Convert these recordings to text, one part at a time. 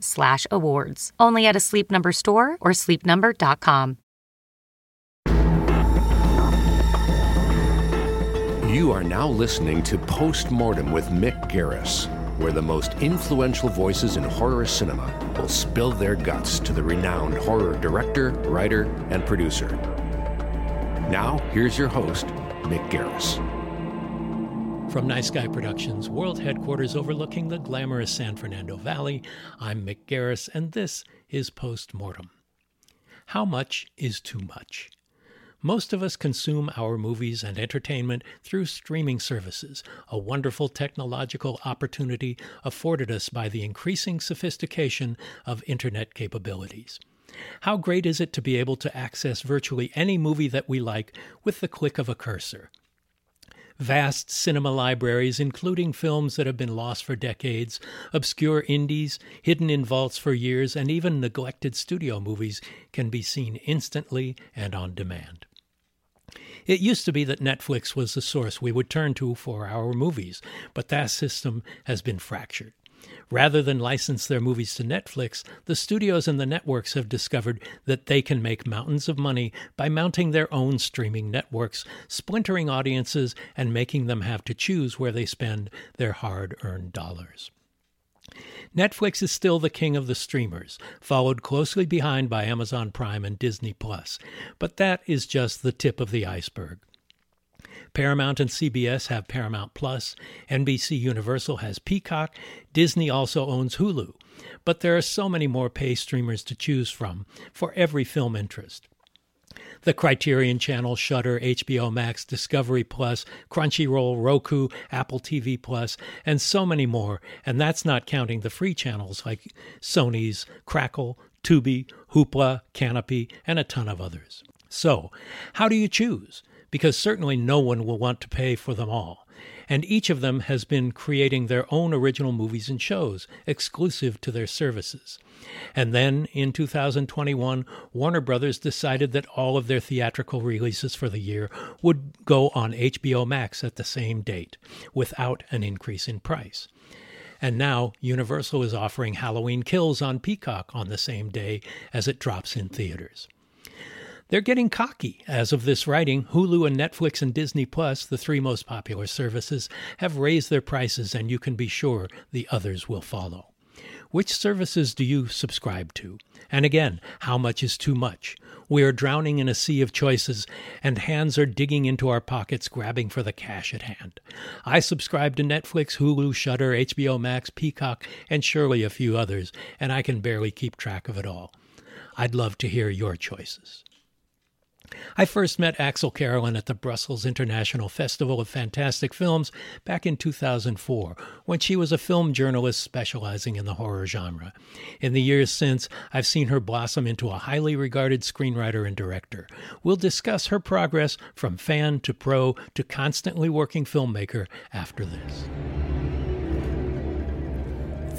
slash awards. Only at a Sleep Number store or sleepnumber.com. You are now listening to Postmortem with Mick Garris, where the most influential voices in horror cinema will spill their guts to the renowned horror director, writer, and producer. Now, here's your host, Mick Garris. From Nice Guy Productions, world headquarters overlooking the glamorous San Fernando Valley, I'm Mick Garris, and this is Postmortem. How much is too much? Most of us consume our movies and entertainment through streaming services, a wonderful technological opportunity afforded us by the increasing sophistication of internet capabilities. How great is it to be able to access virtually any movie that we like with the click of a cursor? Vast cinema libraries, including films that have been lost for decades, obscure indies, hidden in vaults for years, and even neglected studio movies, can be seen instantly and on demand. It used to be that Netflix was the source we would turn to for our movies, but that system has been fractured. Rather than license their movies to Netflix, the studios and the networks have discovered that they can make mountains of money by mounting their own streaming networks, splintering audiences, and making them have to choose where they spend their hard earned dollars. Netflix is still the king of the streamers, followed closely behind by Amazon Prime and Disney Plus, but that is just the tip of the iceberg. Paramount and CBS have Paramount Plus, NBC Universal has Peacock, Disney also owns Hulu. But there are so many more pay streamers to choose from for every film interest. The Criterion Channel, Shudder, HBO Max, Discovery Plus, Crunchyroll, Roku, Apple TV Plus, and so many more. And that's not counting the free channels like Sony's Crackle, Tubi, Hoopla, Canopy, and a ton of others. So, how do you choose? Because certainly no one will want to pay for them all. And each of them has been creating their own original movies and shows exclusive to their services. And then in 2021, Warner Brothers decided that all of their theatrical releases for the year would go on HBO Max at the same date, without an increase in price. And now Universal is offering Halloween Kills on Peacock on the same day as it drops in theaters. They're getting cocky. As of this writing, Hulu and Netflix and Disney Plus, the three most popular services, have raised their prices, and you can be sure the others will follow. Which services do you subscribe to? And again, how much is too much? We are drowning in a sea of choices, and hands are digging into our pockets grabbing for the cash at hand. I subscribe to Netflix, Hulu, Shudder, HBO Max, Peacock, and surely a few others, and I can barely keep track of it all. I'd love to hear your choices. I first met Axelle Carolyn at the Brussels International Festival of Fantastic Films back in 2004 when she was a film journalist specializing in the horror genre. In the years since, I've seen her blossom into a highly regarded screenwriter and director. We'll discuss her progress from fan to pro to constantly working filmmaker after this.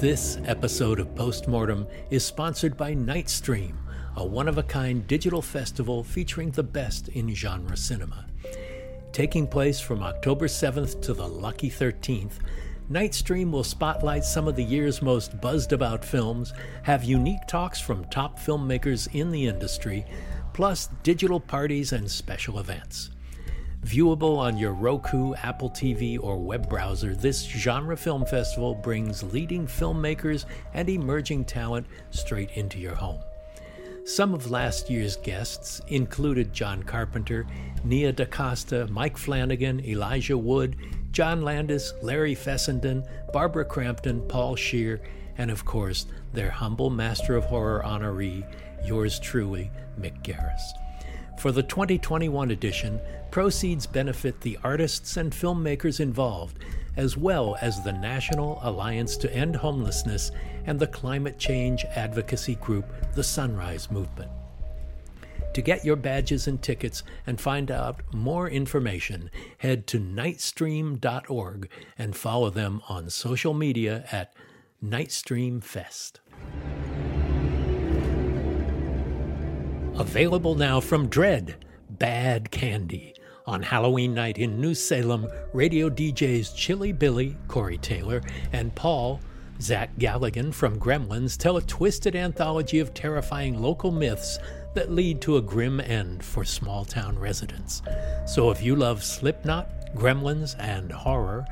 This episode of Postmortem is sponsored by Nightstream a one of a kind digital festival featuring the best in genre cinema. Taking place from October 7th to the lucky 13th, Nightstream will spotlight some of the year's most buzzed about films, have unique talks from top filmmakers in the industry, plus digital parties and special events. Viewable on your Roku, Apple TV, or web browser, this genre film festival brings leading filmmakers and emerging talent straight into your home. Some of last year's guests included John Carpenter, Nia DaCosta, Mike Flanagan, Elijah Wood, John Landis, Larry Fessenden, Barbara Crampton, Paul Scheer, and of course, their humble Master of Horror honoree, yours truly, Mick Garris. For the 2021 edition, proceeds benefit the artists and filmmakers involved, as well as the National Alliance to End Homelessness and the climate change advocacy group, the Sunrise Movement. To get your badges and tickets and find out more information, head to nightstream.org and follow them on social media at Nightstream Fest. Available now from Dread, Bad Candy. On Halloween night in New Salem, radio DJs Chilly Billy, Corey Taylor, and Paul, Zach Galligan from Gremlins tell a twisted anthology of terrifying local myths that lead to a grim end for small town residents. So if you love Slipknot, Gremlins, and horror,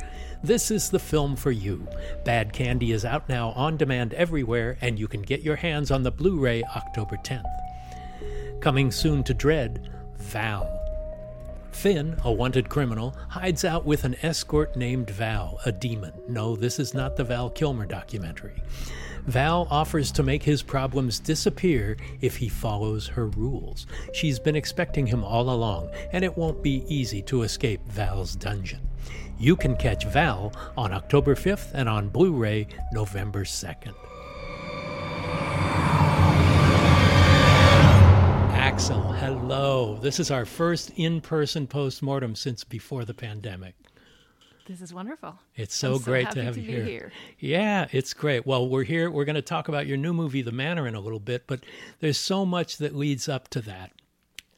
this is the film for you. Bad Candy is out now on demand everywhere, and you can get your hands on the Blu ray October 10th. Coming soon to Dread, Val. Finn, a wanted criminal, hides out with an escort named Val, a demon. No, this is not the Val Kilmer documentary. Val offers to make his problems disappear if he follows her rules. She's been expecting him all along, and it won't be easy to escape Val's dungeon. You can catch Val on October 5th and on Blu ray November 2nd. Axelle, hello. This is our first in person postmortem since before the pandemic. This is wonderful. It's so, so great to have to you here. here. Yeah, it's great. Well, we're here. We're going to talk about your new movie, The Manor, in a little bit, but there's so much that leads up to that.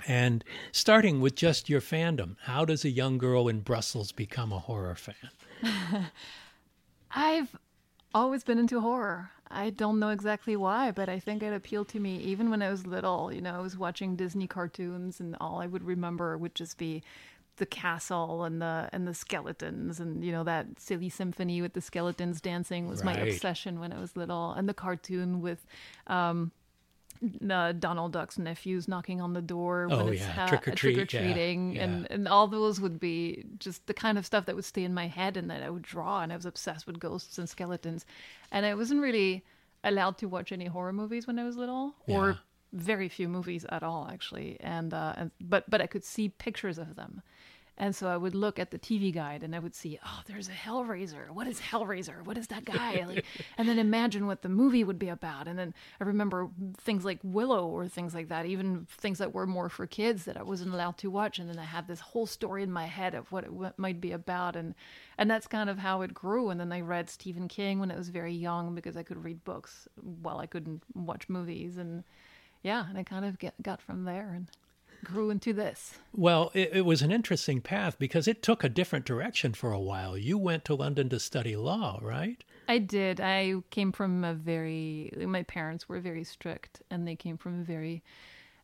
And starting with just your fandom, how does a young girl in Brussels become a horror fan? I've always been into horror. I don't know exactly why, but I think it appealed to me even when I was little. You know, I was watching Disney cartoons, and all I would remember would just be the castle and the and the skeletons, and you know that silly symphony with the skeletons dancing was my obsession when I was little, and the cartoon with. Um, uh, Donald Duck's nephews knocking on the door when Oh, it's yeah. ha- Trick or treat, trick or treating, yeah, and yeah. and all those would be just the kind of stuff that would stay in my head and that I would draw. And I was obsessed with ghosts and skeletons, and I wasn't really allowed to watch any horror movies when I was little, or very few movies at all, actually. And uh, and but but I could see pictures of them. And so I would look at the TV guide and I would see, oh, there's a Hellraiser. What is Hellraiser? What is that guy? Like, and then imagine what the movie would be about. And then I remember things like Willow or things like that, even things that were more for kids that I wasn't allowed to watch. And then I had this whole story in my head of what it w- might be about. And, and that's kind of how it grew. And then I read Stephen King when I was very young because I could read books while I couldn't watch movies. And yeah, and I kind of get, got from there and grew into this. Well, it, it was an interesting path because it took a different direction for a while. You went to London to study law, right? I did. I came from a very, my parents were very strict and they came from a very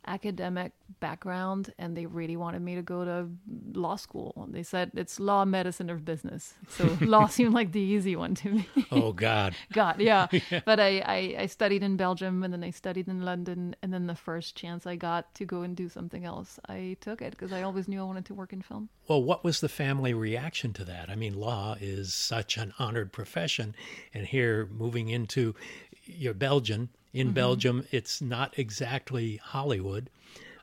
academic background and they really wanted me to go to law school. They said it's law, medicine, or business. So law seemed like the easy one to me. Oh, God. God, yeah. But I, I, I studied in Belgium and then I studied in London. And then the first chance I got to go and do something else, I took it because I always knew I wanted to work in film. Well, what was the family reaction to that? I mean, law is such an honored profession. And here, moving into you're Belgian, in Belgium, it's not exactly Hollywood.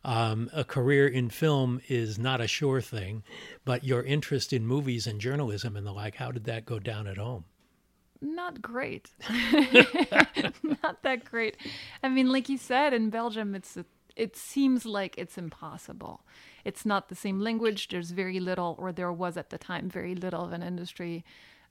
Um, a career in film is not a sure thing, but your interest in movies and journalism and the like, how did that go down at home? not great. Not that great. I mean like you said in belgium it's it seems like it's impossible. It's not the same language. There's very little or there was at the time very little of an industry.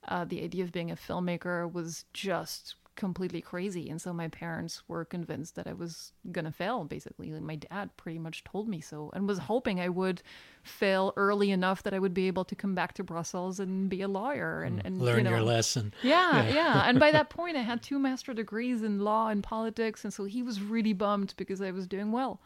Uh, the idea of being a filmmaker was just completely crazy. And so my parents were convinced that i was gonna fail basically. Like my dad pretty much told me so and was hoping i would fail early enough that i would be able to come back to brussels and be a lawyer and, and you Learn your know, lesson. yeah, yeah. And by that point, I had two master degrees in law and politics, and so he was really bummed because I was doing well,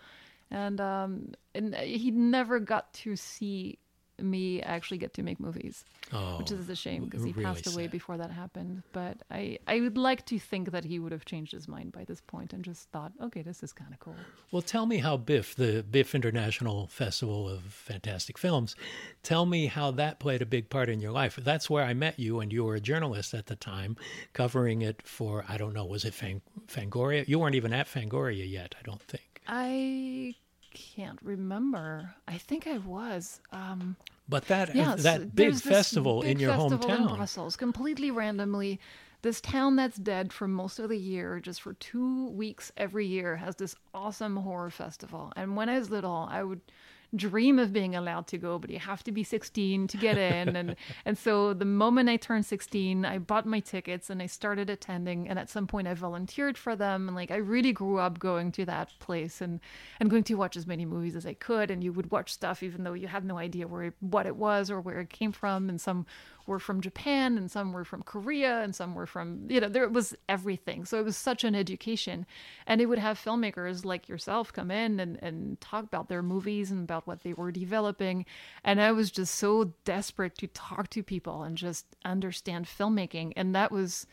and um, and he never got to see me actually get to make movies, Oh, which is a shame because he really passed away sad. before that happened. But I, I would like to think that he would have changed his mind by this point and just thought, okay, this is kind of cool. Well, tell me how BIFF, the BIFF International Festival of Fantastic Films, tell me how that played a big part in your life. That's where I met you, and you were a journalist at the time, covering it for, I don't know, was it Fang- Fangoria? You weren't even at Fangoria yet, I don't think. I can't remember. I think I was. Um, But that Yes, that big festival in your festival in hometown. Brussels, completely randomly. This town that's dead for most of the year, just for two weeks every year, has this awesome horror festival. And when I was little, I would dream of being allowed to go, but you have to be 16 to get in. and and so the moment I turned 16, I bought my tickets and I started attending. And at some point, I volunteered for them. And like I really grew up going to that place and and going to watch as many movies as I could. And you would watch stuff even though you had no idea where what it was or where it came from. And some were from Japan and some were from Korea and some were from, you know, there was everything. So it was such an education. And it would have filmmakers like yourself come in and, and talk about their movies and about what they were developing. And I was just so desperate to talk to people and just understand filmmaking. And that was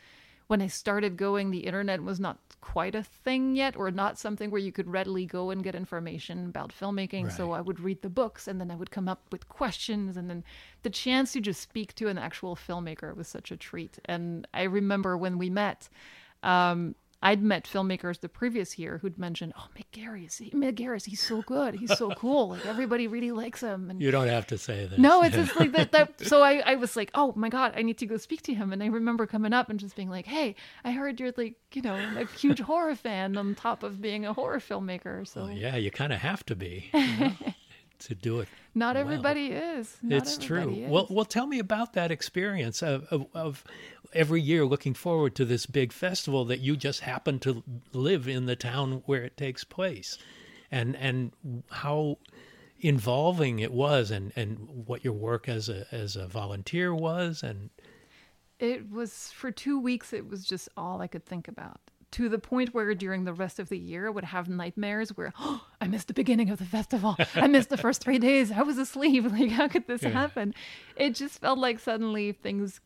when I started going, the internet was not quite a thing yet, or not something where you could readily go and get information about filmmaking. So I would read the books and then I would come up with questions. And then the chance to just speak to an actual filmmaker was such a treat. And I remember when we met, um, I'd met filmmakers the previous year who'd mentioned, "Oh, Mick Garris, he, Mick Garris, he's so good, he's so cool, like everybody really likes him." And You don't have to say this. no, it's just like that, that. So I, I was like, oh my God, I need to go speak to him. And I remember coming up and just being like, hey, I heard you're like, you know, a huge horror fan on top of being a horror filmmaker. So Well, yeah, you kind of have to be you know, to do it. not well. everybody is. Not it's true. is. Well, well, tell me about that experience of, of, of every year looking forward to this big festival that you just happen to live in the town where it takes place, and and how involving it was, and and what your work as a as a volunteer was, and It was for two weeks, it was just all I could think about. To the point where during the rest of the year, I would have nightmares where, oh, I missed the beginning of the festival. I missed the first three days. I was asleep. Like, how could this happen? It just felt like suddenly things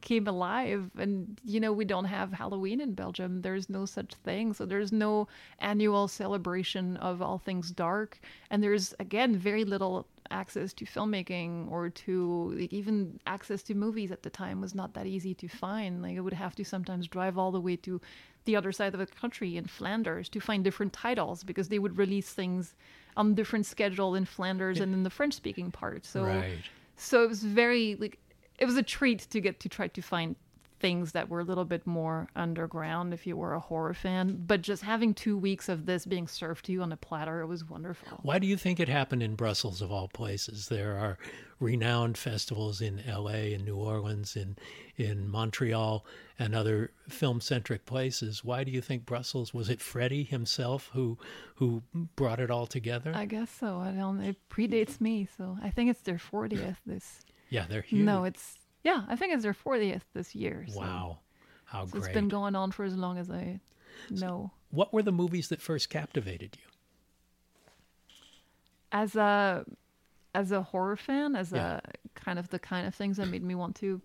came alive. And, you know, we don't have Halloween in Belgium. There's no such thing. So there's no annual celebration of all things dark. And there's, again, very little access to filmmaking or to like, even access to movies at the time was not that easy to find. Like I would have to sometimes drive all the way to the other side of the country in Flanders to find different titles because they would release things on different schedule in Flanders and in the French speaking part. So Right. so it was very like it was a treat to get to try to find things that were a little bit more underground if you were a horror fan but just having two weeks of this being served to you on a platter it was wonderful Why do you think it happened in Brussels of all places? There are renowned festivals in L.A., in New Orleans, in in Montreal, and other film-centric places. Why do you think Brussels? Was it Freddie himself who who brought it all together? i guess so i don't it predates me so i think it's their 40th this yeah, they're huge. no it's yeah i think it's their 40th this year so, wow, how so great! it's been going on for as long as i know what were the movies that first captivated you? as a as a horror fan as Yeah. a kind of the kind of things that made me want to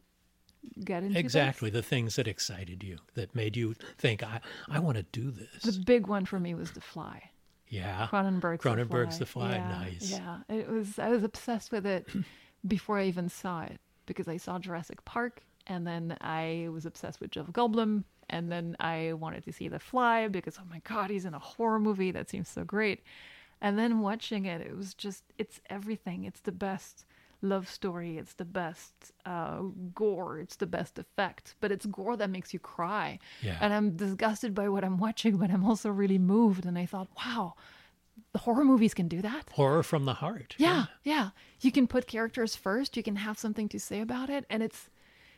get into this. Exactly the things that excited you, that made you think, "I I want to do this." The big one for me was The Fly. yeah, Cronenberg's, Cronenberg's The Fly. Yeah, nice. Yeah, it was. I was obsessed with it before I even saw it because I saw Jurassic Park, and then I was obsessed with Jeff Goldblum, and then I wanted to see The Fly because oh my god, he's in a horror movie that seems so great. And then watching it, it was just it's everything. It's the best love story. It's the best uh, gore. It's the best effect. But it's gore that makes you cry. Yeah. And I'm disgusted by what I'm watching, but I'm also really moved. And I thought, wow, the horror movies can do that. horror from the heart. Yeah, yeah. You can put characters first. You can have something to say about it, and it's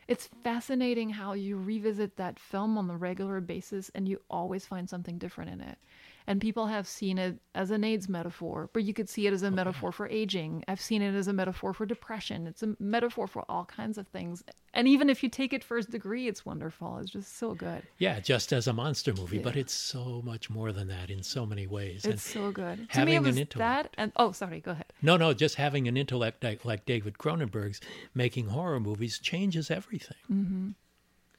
it's fascinating how you revisit that film on the regular basis, and you always find something different in it. And people have seen it as an AIDS metaphor, but you could see it as a metaphor for aging. I've seen it as a metaphor for depression. It's a metaphor for all kinds of things. And even if you take it first degree, it's wonderful. It's just so good. Yeah, just as a monster movie, but it's so much more than that in so many ways. It's so good. To me, having it an was intellect. that. And oh, sorry, go ahead. No, no, just having an intellect like, like David Cronenberg's making horror movies changes everything. Mm-hmm.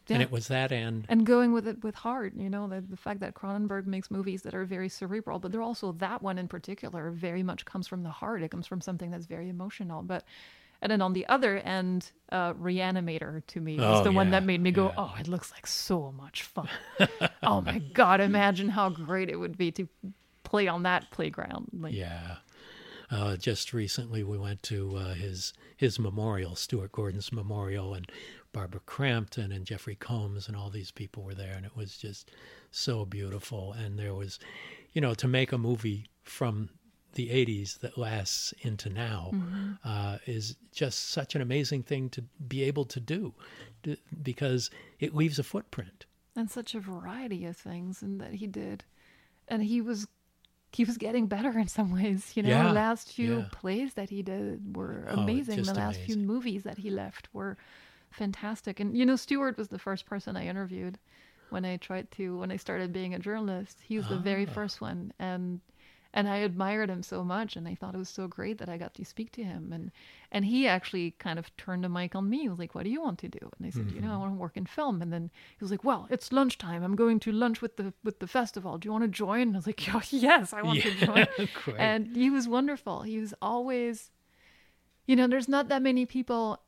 And it was that and and going with it with heart you know the, the fact that cronenberg makes movies that are very cerebral but they're also that one in particular very much comes from the heart it comes from something that's very emotional. But and then on the other end uh, reanimator to me was Oh, the one that made me go yeah. oh it looks like so much fun. Oh my god imagine how great it would be to play on that playground like Yeah. Uh, just recently, we went to uh, his his memorial, Stuart Gordon's memorial, and Barbara Crampton and Jeffrey Combs and all these people were there, and it was just so beautiful. And there was, you know, to make a movie from the 80s that lasts into now uh, is just such an amazing thing to be able to do d- because it leaves a footprint. and such a variety of things and that he did and he was he was getting better in some ways you know Yeah, the last few yeah. plays that he did were Oh, amazing the just last few movies that he left were fantastic and you know Stuart was the first person i interviewed when i tried to when i started being a journalist he was the very Ah. first one and and I admired him so much, and I thought it was so great that I got to speak to him. And and he actually kind of turned the mic on me. He was like, "What do you want to do?" And I said, "You know, I want to work in film." And then he was like, "Well, it's lunchtime. I'm going to lunch with the with the festival. Do you want to join?" And I was like, "Oh, yes, I want to join." And he was wonderful. He was always, you know, there's not that many people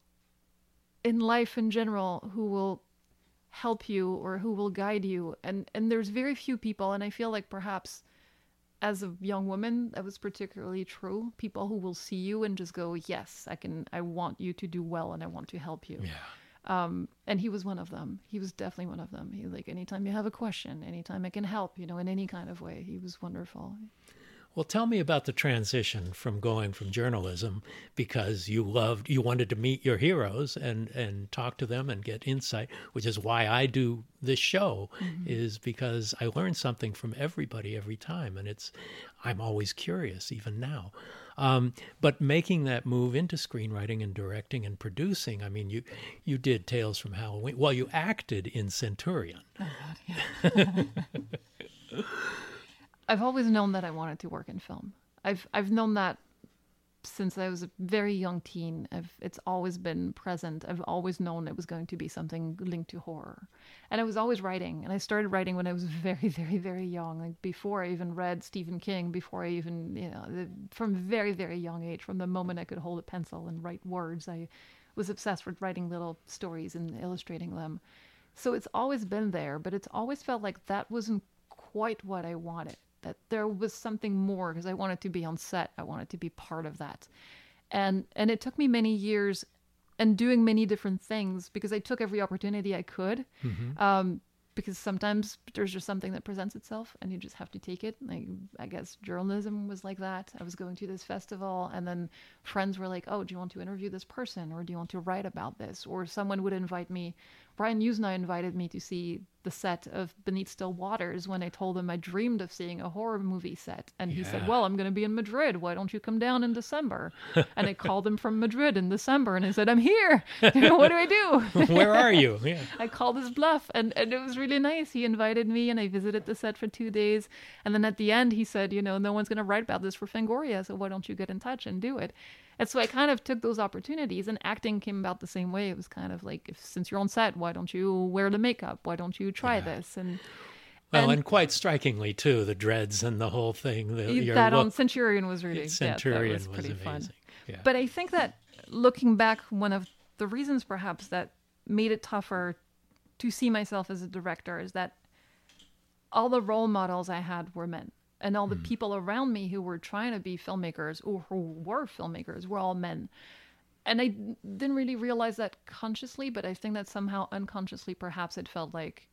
in life in general who will help you or who will guide you. And and there's very few people and i feel like perhaps as a young woman that was particularly true people who will see you and just go yes i can i want you to do well and i want to help you. Yeah. um and he was one of them. He was definitely one of them. He like anytime you have a question anytime i can help you know in any kind of way he was wonderful Well, tell me about the transition from going from journalism because you loved, you wanted to meet your heroes and and talk to them and get insight, which is why I do this show, is because I learn something from everybody every time, and it's I'm always curious even now. Um, but making that move into screenwriting and directing and producing, I mean, you you did Tales from Halloween. Well, you acted in Centurion. I've always known that I wanted to work in film. I've I've known that since I was a very young teen. I've, it's always been present. I've always known it was going to be something linked to horror, and I was always writing. And I started writing when I was very, very, very young, like before I even read Stephen King. Before I even, you know, the, from very, very young age, from the moment I could hold a pencil and write words, I was obsessed with writing little stories and illustrating them. So it's always been there, but it's always felt like that wasn't quite what I wanted. That there was something more because I wanted to be on set. I wanted to be part of that. And and it took me many years and doing many different things because I took every opportunity I could. Um, because sometimes there's just something that presents itself and you just have to take it. Like I guess journalism was like that. I was going to this festival and then friends were like, "Oh, do you want to interview this person or do you want to write about this?" Or someone would invite me. Brian Yuzna invited me to see the set of Beneath Still Waters when I told him I dreamed of seeing a horror movie set. And he said, Well, I'm going to be in Madrid. Why don't you come down in December? and I called him from Madrid in December and I said, I'm here. what do I do? Where are you? Yeah. I called his bluff and, and it was really nice. He invited me and I visited the set for two days. And then at the end, he said, You know, no one's going to write about this for Fangoria. So why don't you get in touch and do it? And so I kind of took those opportunities and acting came about the same way. It was kind of like, if, since you're on set, why don't you wear the makeup? Why don't you try this? And Well, and, And- quite strikingly too, the dreads and the whole thing. The, that um, on Centurion was really, yeah, Centurion that was was pretty amazing. fun. Yeah. But I think that looking back, one of the reasons perhaps that made it tougher to see myself as a director is that all the role models I had were men. And all the hmm. people around me who were trying to be filmmakers or who were filmmakers were all men. And I didn't really realize that consciously, but I think that somehow unconsciously, perhaps it felt like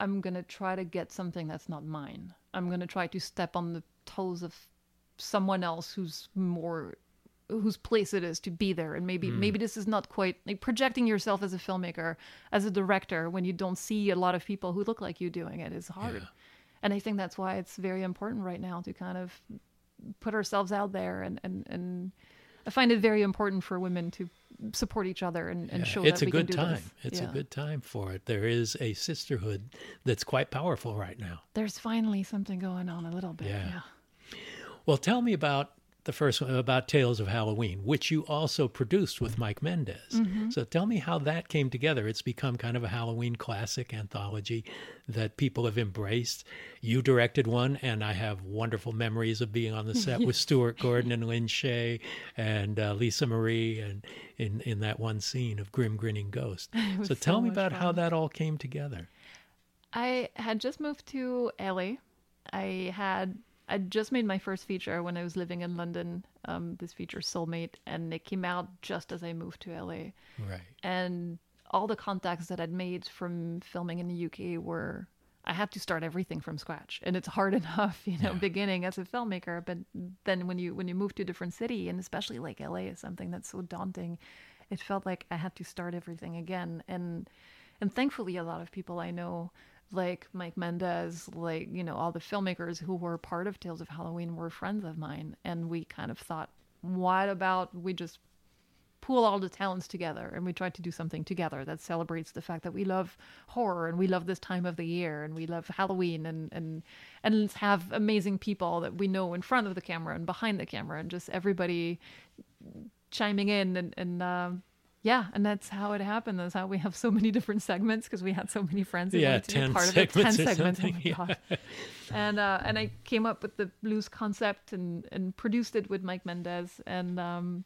I'm going to try to get something that's not mine. I'm going to try to step on the toes of someone else who's more whose place it is to be there. And maybe hmm. maybe this is not quite like projecting yourself as a filmmaker as a director when you don't see a lot of people who look like you doing it is hard and I think that's why it's very important right now to kind of put ourselves out there and and and I find it very important for women to support each other and, and Yeah, show it's that a we good can do time. this. It's Yeah. a good time for it. There is a sisterhood that's quite powerful right now. There's finally something going on a little bit. Yeah. Yeah. Well, tell me about the first one about Tales of Halloween, which you also produced with Mike Mendez. Mm-hmm. So tell me how that came together. It's become kind of a Halloween classic anthology that people have embraced. You directed one, and I have wonderful memories of being on the set with Stuart Gordon and Lin Shaye and uh, Lisa Marie, and in in that one scene of Grim Grinning Ghost. So tell so me about how that all came together. I had just moved to LA. I had I just made my first feature when I was living in London. Um, this feature, Soulmate, and it came out just as I moved to LA. Right. And all the contacts that I'd made from filming in the UK were I had to start everything from scratch, and it's hard enough, you know, Yeah. beginning as a filmmaker. But then when you when you move to a different city, and especially like LA is something that's so daunting, it felt like I had to start everything again. And and thankfully, a lot of people I know, like Mike Mendez, like you know, all the filmmakers who were part of Tales of Halloween were friends of mine, and we kind of thought, what about we just pool all the talents together and we try to do something together that celebrates the fact that we love horror and we love this time of the year and we love Halloween and and and let's have amazing people that we know in front of the camera and behind the camera and just everybody chiming in and and um, yeah, and that's how it happened. That's how we have so many different segments because we had so many friends who Yeah, wanted to be 10 part of it. segments Ten segments. Oh my god! and uh, and I came up with the blues concept and and produced it with Mike Mendez and um,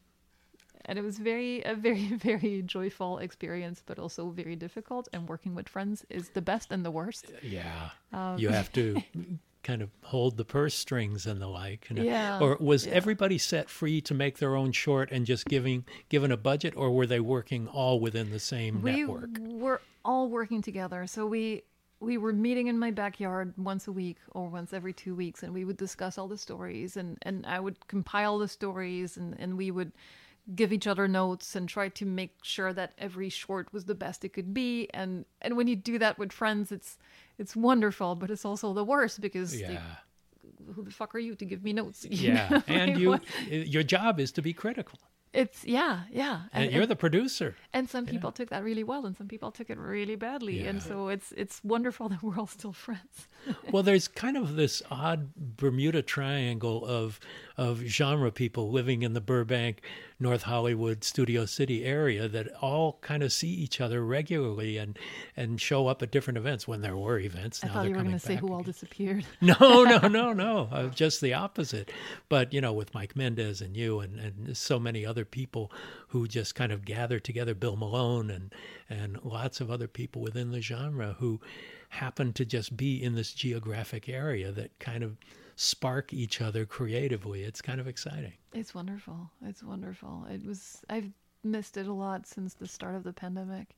and it was very a very very joyful experience, but also very difficult. And working with friends is the best and the worst. Yeah. Um, you have to kind of hold the purse strings and the like. you know. Yeah, Or was yeah. everybody set free to make their own short and just giving given a budget, or were they working all within the same network? we network? were all working together so we we were meeting in my backyard once a week or once every two weeks and we would discuss all the stories and and i would compile the stories and and we would give each other notes and try to make sure that every short was the best it could be and and when you do that with friends it's it's wonderful but it's also the worst because they- Yeah. who the fuck are you to give me notes Yeah. know? and you what- your job is to be critical. it's yeah yeah And, you're the producer. and some people took that really well and some people took it really badly and so it's it's wonderful that we're all still friends well, there's kind of this odd Bermuda Triangle of of genre people living in the Burbank, North Hollywood, Studio City area that all kind of see each other regularly and and show up at different events when there were events. i Now thought they're you were going to say who all disappeared No, no, no, no. Uh, just the opposite. But you know, with Mike Mendez and you and, and so many other people who just kind of gather together, Bill Malone and and lots of other people within the genre who happen to just be in this geographic area that kind of spark each other creatively. It's kind of exciting. it's wonderful it's wonderful it was i've missed it a lot since the start of the pandemic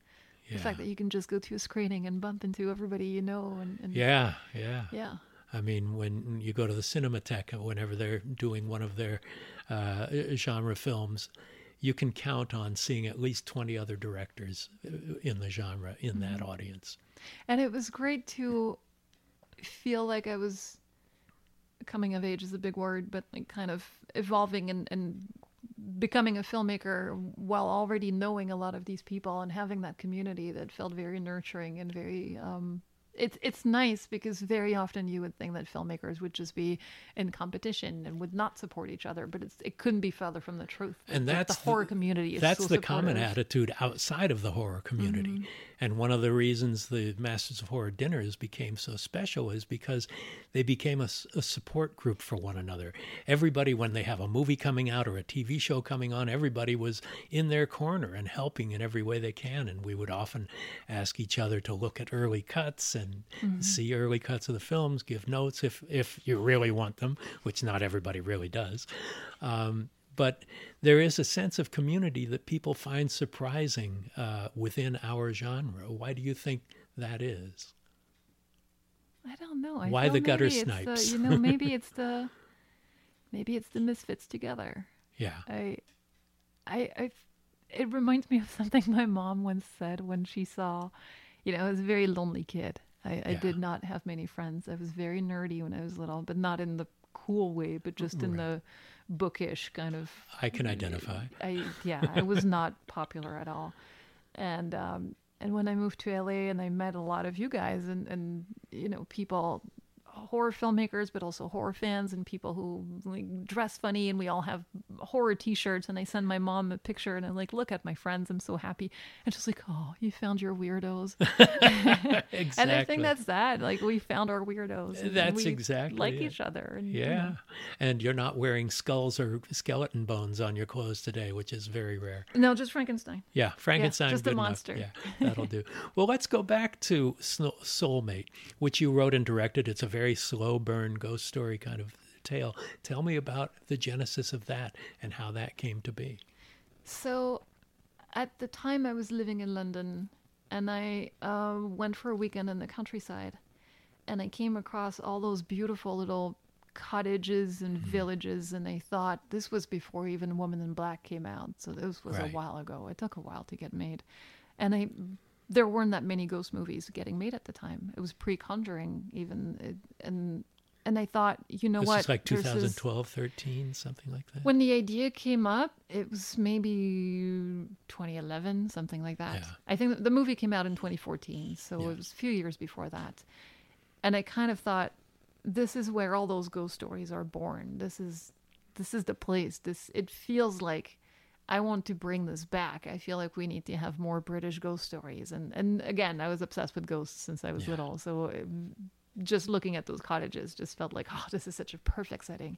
the fact that you can just go to a screening and bump into everybody you know and, and Yeah, yeah. yeah I mean, when you go to the Cinematheque, whenever they're doing one of their uh, genre films, you can count on seeing at least 20 other directors uh, in the genre in that audience. and it was great to feel like i was coming of age is a big word but like kind of evolving and, and becoming a filmmaker while already knowing a lot of these people and having that community that felt very nurturing and very um it's it's nice because very often you would think that filmmakers would just be in competition and would not support each other, but it's it couldn't be further from the truth. And Like, that's the horror community. Is That's so the common attitude outside of the horror community. Mm-hmm. And one of the reasons the Masters of Horror dinners became so special is because they became a support group for one another. Everybody, when they have a movie coming out or a TV show coming on, everybody was in their corner and helping in every way they can. And we would often ask each other to look at early cuts and Mm-hmm. see early cuts of the films, give notes if if you really want them, which not everybody really does. Um, but there is a sense of community that people find surprising uh, within our genre. Why do you think that is? I don't know. I Why the gutter snipes? The, you know, maybe it's the maybe it's the misfits together. Yeah. I, I, I, it reminds me of something my mom once said when she saw, you know, I was a very lonely kid, I, I Yeah. did not have many friends. I was very nerdy when I was little, but not in the cool way, but just in the bookish kind of I can identify. I yeah, I was not popular at all. And um and when I moved to LA and I met a lot of you guys and and you know, people horror filmmakers but also horror fans and people who like dress funny and we all have horror t-shirts and I send my mom a picture and I'm like look at my friends I'm so happy and she's like oh you found your weirdos Exactly. and I think that's that like we found our weirdos and That's we exactly like it. each other and you Yeah. know. And you're not wearing skulls or skeleton bones on your clothes today, which is very rare. no just Frankenstein Yeah, Frankenstein. just a good enough. monster. Yeah, that'll do. Well, let's go back to Soulmate, which you wrote and directed. It's a very slow burn ghost story kind of tale. Tell me about the genesis of that and how that came to be. So, at the time, I was living in London, and I uh, went for a weekend in the countryside, and I came across all those beautiful little cottages and Mm-hmm. villages, and I thought this was before even Woman in Black came out, so this was Right. a while ago. It took a while to get made, and I there weren't that many ghost movies getting made at the time. It was pre-Conjuring even, it, and and I thought, you know this what? is like There's this- 2012, 13, something like that. when the idea came up, it was maybe 2011, something like that. Yeah. I think the movie came out in 2014, so Yeah. it was a few years before that. And I kind of thought, this is where all those ghost stories are born. This is this is the place. This it feels like I want to bring this back. I feel like we need to have more British ghost stories. And and again, I was obsessed with ghosts since I was Yeah. little, so. um, just looking at those cottages just felt like oh this is such a perfect setting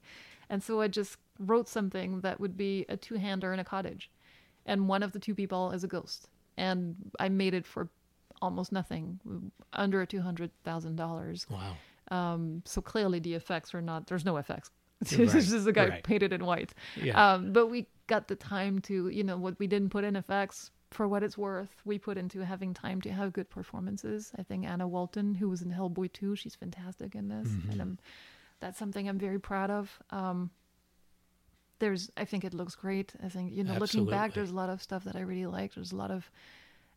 and so i just wrote something that would be a two-hander in a cottage and one of the two people is a ghost and i made it for almost nothing under $200000 wow. um, so clearly the effects are not there's no effects Right, it's just a guy right. painted in white Yeah. um, but we got the time to you know what we didn't put in effects for what it's worth. We put into having time to have good performances. I think anna walton who was in hellboy 2 she's fantastic in this Mm-hmm. and I'm, that's something i'm very proud of. Um, there's i think it looks great. I think you know looking back there's a lot of stuff that i really like. There's a lot of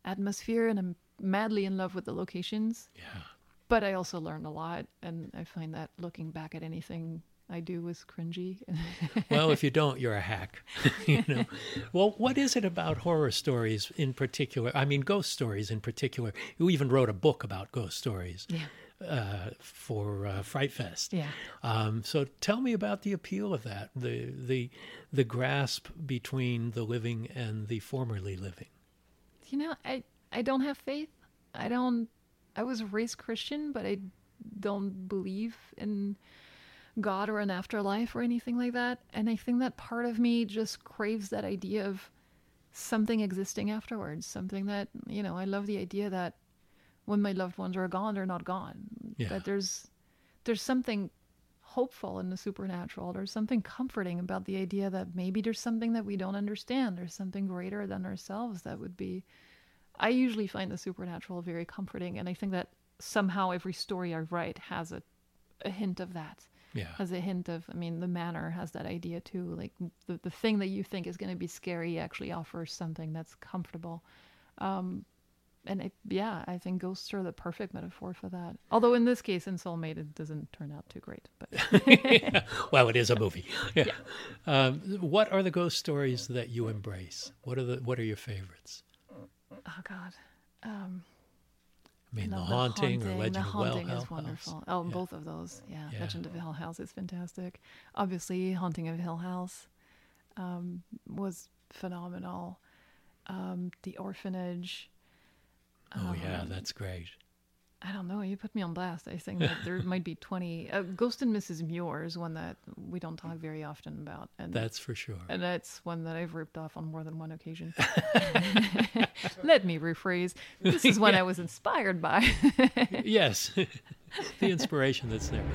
atmosphere and i'm madly in love with the locations. Yeah. but I also learned a lot, and I find that looking back at anything I do is cringy. well, if you don't, you're a hack. you know. Well, what is it about horror stories in particular? I mean, ghost stories in particular. You even wrote a book about ghost stories yeah, uh, for uh, Fright Fest. yeah. Um, so tell me about the appeal of that, the the the grasp between the living and the formerly living. You know, I I don't have faith. I don't. I was raised Christian, but I don't believe in God or an afterlife or anything like that. And I think that part of me just craves that idea of something existing afterwards. Something that you know. I love the idea that when my loved ones are gone, they're not gone. Yeah. That there's there's something hopeful in the supernatural. There's something comforting about the idea that maybe there's something that we don't understand. There's something greater than ourselves that would be. I usually find the supernatural very comforting, and I think that somehow every story I write has a, a hint of that. Yeah. Has a hint of, I mean, the manor has that idea too. Like the, the thing that you think is going to be scary actually offers something that's comfortable. Um, and it, yeah, I think ghosts are the perfect metaphor for that. Although in this case, in Soulmate, it doesn't turn out too great. But well, it is a movie. Yeah. Um, what are the ghost stories that you embrace? What are the What are your favorites? oh god, um, I mean, no, The Haunting, or Legend the of Well haunting Hell is House. wonderful. Oh, Yeah. both of those, yeah. Yeah. Legend of Hell House is fantastic. Obviously, Haunting of Hill House um, was phenomenal. Um, the Orphanage. Oh yeah, um, that's great. I don't know. You put me on blast. I think that there might be twenty. Uh, Ghost and Mrs. Muir is one that we don't talk very often about, and That's for sure. and that's one that I've ripped off on more than one occasion. Let me rephrase. This is one I was inspired by. yes, the inspiration that's there.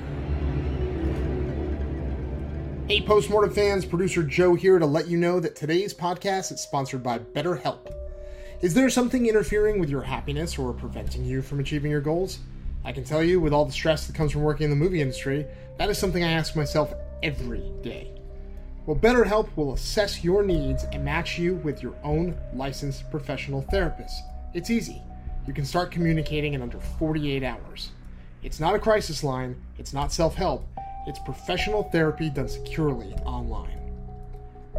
Hey, Postmortem fans, producer Joe here to let you know that today's podcast is sponsored by BetterHelp. Is there something interfering with your happiness or preventing you from achieving your goals? I can tell you, with all the stress that comes from working in the movie industry, that is something I ask myself every day. Well, BetterHelp will assess your needs and match you with your own licensed professional therapist. It's easy. you can start communicating in under 48 hours. It's not a crisis line, it's not self help, it's professional therapy done securely online.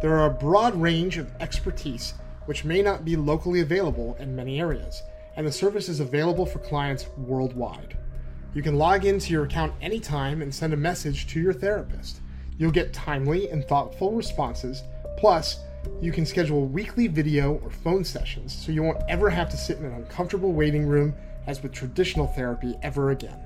There are a broad range of expertise which may not be locally available in many areas, and the service is available for clients worldwide. You can log into your account anytime and send a message to your therapist. You'll get timely and thoughtful responses, plus, you can schedule weekly video or phone sessions so you won't ever have to sit in an uncomfortable waiting room as with traditional therapy ever again.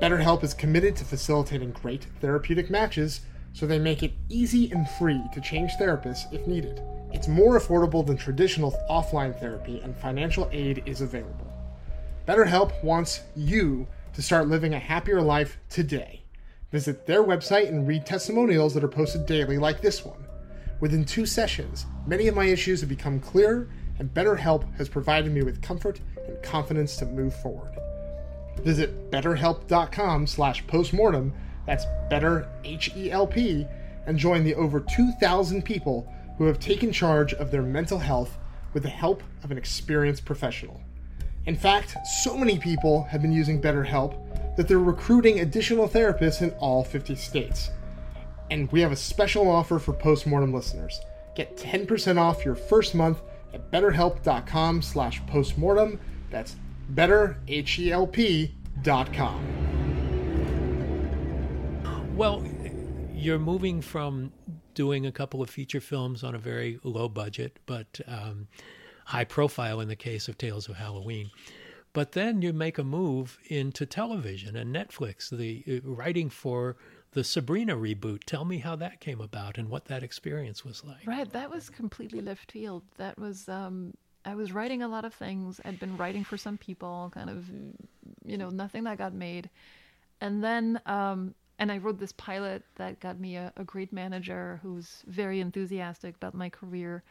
BetterHelp is committed to facilitating great therapeutic matches so they make it easy and free to change therapists if needed. It's more affordable than traditional offline therapy, and financial aid is available. BetterHelp wants you to start living a happier life today. Visit their website and read testimonials that are posted daily, like this one. Within two sessions, many of my issues have become clearer, and BetterHelp has provided me with comfort and confidence to move forward. Visit betterhelp.com slash postmortem, that's better H-E-L-P, and join the over 2,000 people who have taken charge of their mental health with the help of an experienced professional. In fact, so many people have been using BetterHelp that they're recruiting additional therapists in all 50 states. And we have a special offer for postmortem listeners. Get 10% off your first month at betterhelp.com slash postmortem. That's betterhelp.com. Well, you're moving from doing a couple of feature films on a very low budget, but um, high profile in the case of Tales of Halloween. But then you make a move into television and Netflix, the uh, writing for the Sabrina reboot. Tell me how that came about and what that experience was like. Right, that was completely left field. That was um, I was writing a lot of things. I'd been writing for some people, kind of, you know, nothing that got made. And then, um, and I wrote this pilot that got me a, a great manager who's very enthusiastic about my career.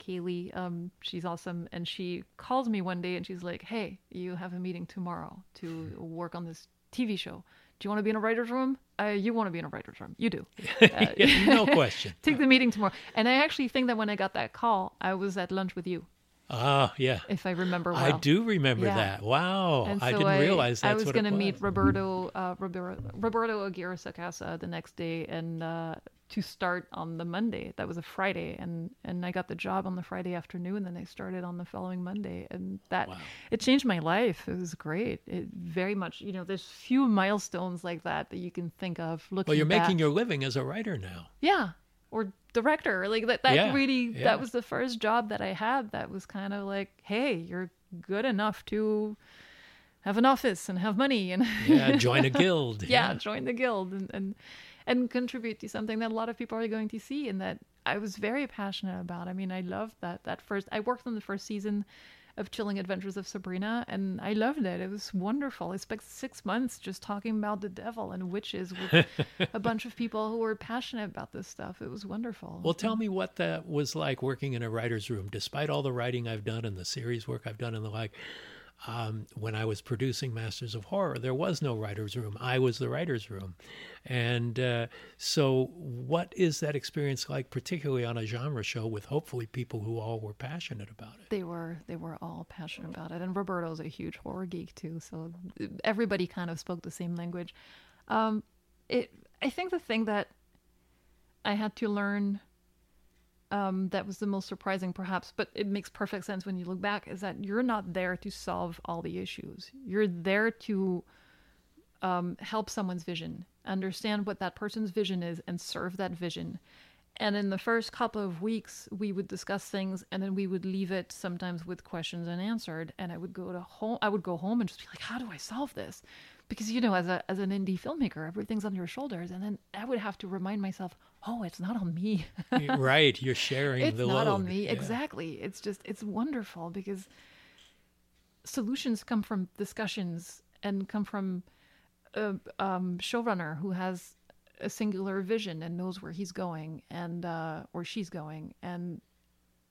Kaylee, um, she's awesome. And she calls me one day and she's like, Hey, you have a meeting tomorrow to work on this TV show. Do you want to be in a writer's room? Uh, you want to be in a writer's room. You do. Uh, no question. Take the meeting tomorrow. And I actually think that when I got that call, I was at lunch with you. Ah, yeah. If I remember well. I do remember Yeah. that. Wow. And I didn't realize that's I was going to meet. Roberto, uh, Roberto, Roberto Aguirre Sacasa the next day, and uh, to start on the Monday. That was a Friday, and and I got the job on the Friday afternoon, and then I started on the following Monday, and that Wow. it changed my life. It was great. It very much, you know, there's few milestones like that that you can think of. Looking Well, you're back. making your living as a writer now. yeah or director like that that Yeah, really yeah. that was the first job that i had that was kind of like hey you're good enough to have an office and have money and Yeah, join a guild. yeah, join the guild and, and and contribute to something that a lot of people are going to see and that I was very passionate about. I mean, I loved that that first I worked on the first season of Chilling Adventures of Sabrina and I loved it. It was wonderful. I spent 6 months just talking about the devil and witches with a bunch of people who were passionate about this stuff. It was wonderful. Well, tell me what that was like working in a writer's room, despite all the writing I've done and the series work I've done and the like. Um, when I was producing Masters of Horror, there was no writer's room. I was the writer's room. And uh, so, what is that experience like, particularly on a genre show with hopefully people who all were passionate about it? they were they were all passionate about it and roberto's a huge horror geek too so everybody kind of spoke the same language um it i think the thing that i had to learn um that was the most surprising perhaps but it makes perfect sense when you look back is that you're not there to solve all the issues you're there to um, help someone's vision, understand what that person's vision is, and serve that vision. And in the first couple of weeks, we would discuss things, and then we would leave it sometimes with questions unanswered. And I would go to home. I would go home and just be like, "How do I solve this?" Because you know, as a as an indie filmmaker, everything's on your shoulders, and then I would have to remind myself, "Oh, it's not on me." right, you're sharing it's the not on me Yeah. exactly it's just it's wonderful because solutions come from discussions and come from a um, showrunner who has a singular vision and knows where he's going and uh, or she's going. And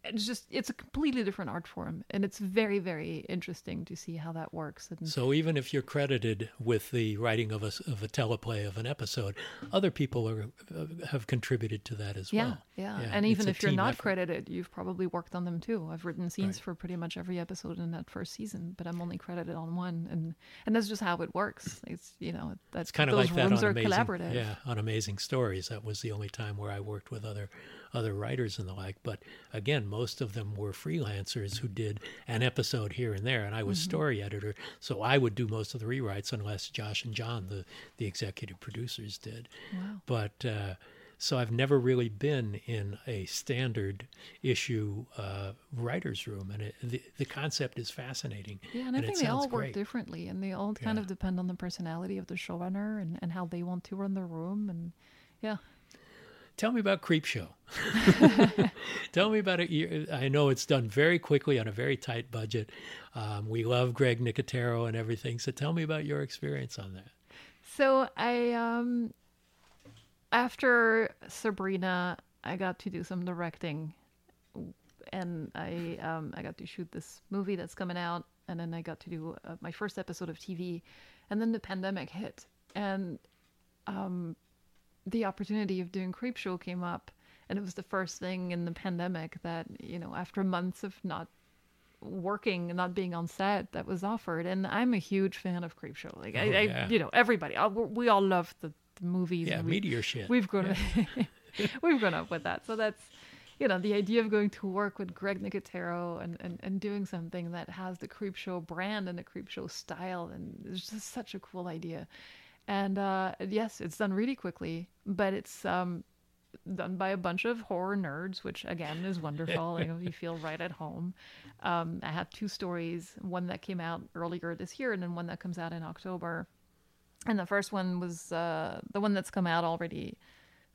it's just it's a completely different art form and it's very very interesting to see how that works and So even if you're credited with the writing of a, of a teleplay of an episode, other people are, uh, have contributed to that as yeah, well. yeah yeah and even if you're not effort. credited you've probably worked on them too i've written scenes Right. for pretty much every episode in that first season but i'm only credited on one and and that's just how it works it's you know that's kind of those like that rooms on are amazing, collaborative yeah, on Amazing Stories. That was the only time where I worked with other other writers and the like. But again, most of them were freelancers who did an episode here and there, and I was Mm-hmm. story editor, so I would do most of the rewrites unless Josh and John, the the executive producers, did. Wow. But uh, so I've never really been in a standard issue uh, writers' room, and it, the the concept is fascinating. Yeah, and I think they all work great. differently, and they all kind Yeah. of depend on the personality of the showrunner and, and how they want to run the room. And yeah, Tell me about Creepshow. Tell me about it. I know it's done very quickly on a very tight budget. Um, we love Greg Nicotero and everything. So tell me about your experience on that. so I um after Sabrina, I got to do some directing, and I um I got to shoot this movie that's coming out, and then I got to do uh, my first episode of TV, and then the pandemic hit, and um the opportunity of doing Creepshow came up, and it was the first thing in the pandemic that you know after months of not working and not being on set that was offered. And i'm a huge fan of creepshow like I, Oh, I yeah. you know everybody I, we all love the, the movies Yeah, and we, meteor shit. we've grown we've grown up with that. So that's you know the idea of going to work with greg nicotero and, and, and doing something that has the creepshow brand and the creepshow style and it's just such a cool idea and uh, yes it's done really quickly but it's um, done by a bunch of horror nerds, which again is wonderful. you know, you feel right at home. Um, I have two stories, one that came out earlier this year, and then one that comes out in October. And the first one was uh, the one that's come out already.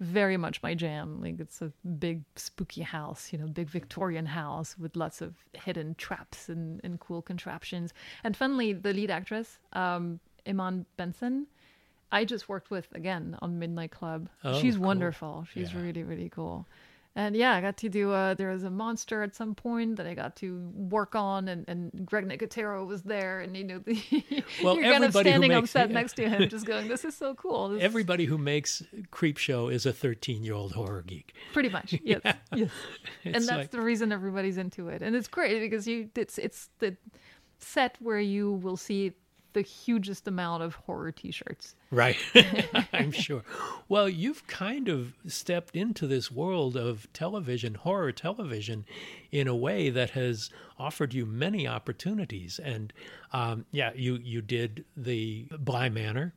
Very much my jam. Like it's a big spooky house, you know, big Victorian house with lots of hidden traps and, and cool contraptions. And funnily, the lead actress, um, Iman Benson, I just worked with again on Midnight Club. Oh, She's cool. wonderful. She's Yeah. really really cool. And yeah, I got to do. Uh, there was a monster at some point that I got to work on, and, and Greg Nicotero was there, and you know, the, Well, you're kind of standing on makes- set yeah. next to him, just going, "This is so cool." This is Everybody who makes Creepshow is a 13 year old horror geek. pretty much, yes, yes. It's and that's like- the reason everybody's into it, and it's great because you it's it's the set where you will see the hugest amount of horror T-shirts. Right. I'm sure. Well, you've kind of stepped into this world of television, horror television, in a way that has offered you many opportunities. And um, yeah, you, you did the Bly Manor.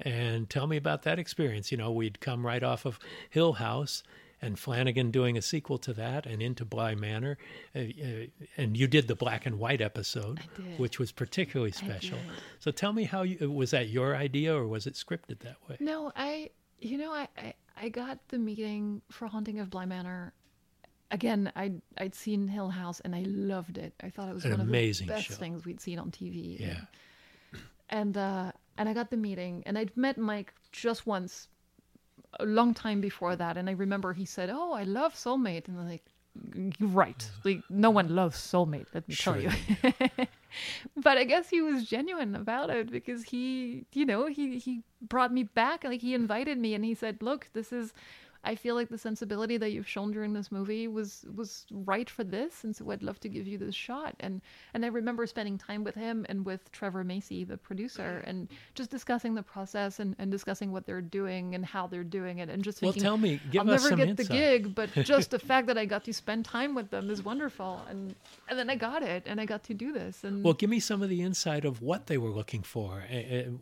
And tell me about that experience. You know, we'd come right off of Hill House and Flanagan doing a sequel to that and into Bly Manor. Uh, uh, and you did the black and white episode, which was particularly special. So tell me how you was that your idea or was it scripted that way? No, I, you know, I, I, I got the meeting for Haunting of Bly Manor. Again, I'd, I'd seen Hill House and I loved it. I thought it was An one of the best show. things we'd seen on TV. Yeah. And, uh, and I got the meeting and I'd met Mike just once a long time before that. And I remember he said, Oh, I love Soulmate. And I'm like, You're right. Like, no one loves Soulmate, let me tell you. but I guess he was genuine about it because he, you know, he he brought me back. Like he invited me and he said, "Look, this is." I feel like the sensibility that you've shown during this movie was was right for this, and so I'd love to give you this shot. And and I remember spending time with him and with Trevor Macy, the producer, and just discussing the process and, and discussing what they're doing and how they're doing it, and just Well, thinking, tell me, give I'll never get insight. the gig, but just the fact that I got to spend time with them is wonderful. And and then I got it, and I got to do this. And Well, give me some of the insight of what they were looking for,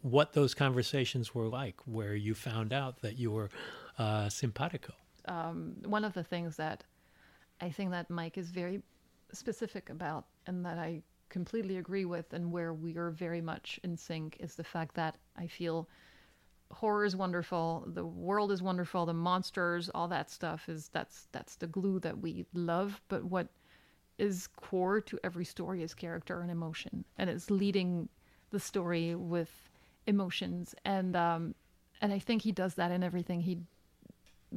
what those conversations were like, where you found out that you were uh, simpatico. one of the things that I think that Mike is very specific about and that I completely agree with and where we are very much in sync is the fact that I feel horror is wonderful, the world is wonderful, the monsters, all that stuff is that's that's the glue that we love, but what is core to every story is character and emotion and it's leading the story with emotions and um and I think he does that in everything he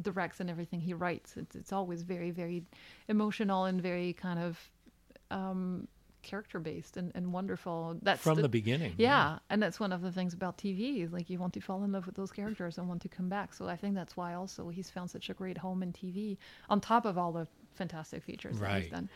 directs and everything he writes. It's it's always very very emotional and very kind of um, character based and, and wonderful. That's From the beginning, Yeah. yeah. and that's one of the things about TV. Is like you want to fall in love with those characters and want to come back. So I think that's why also he's found such a great home in TV, on top of all the fantastic features that he's done.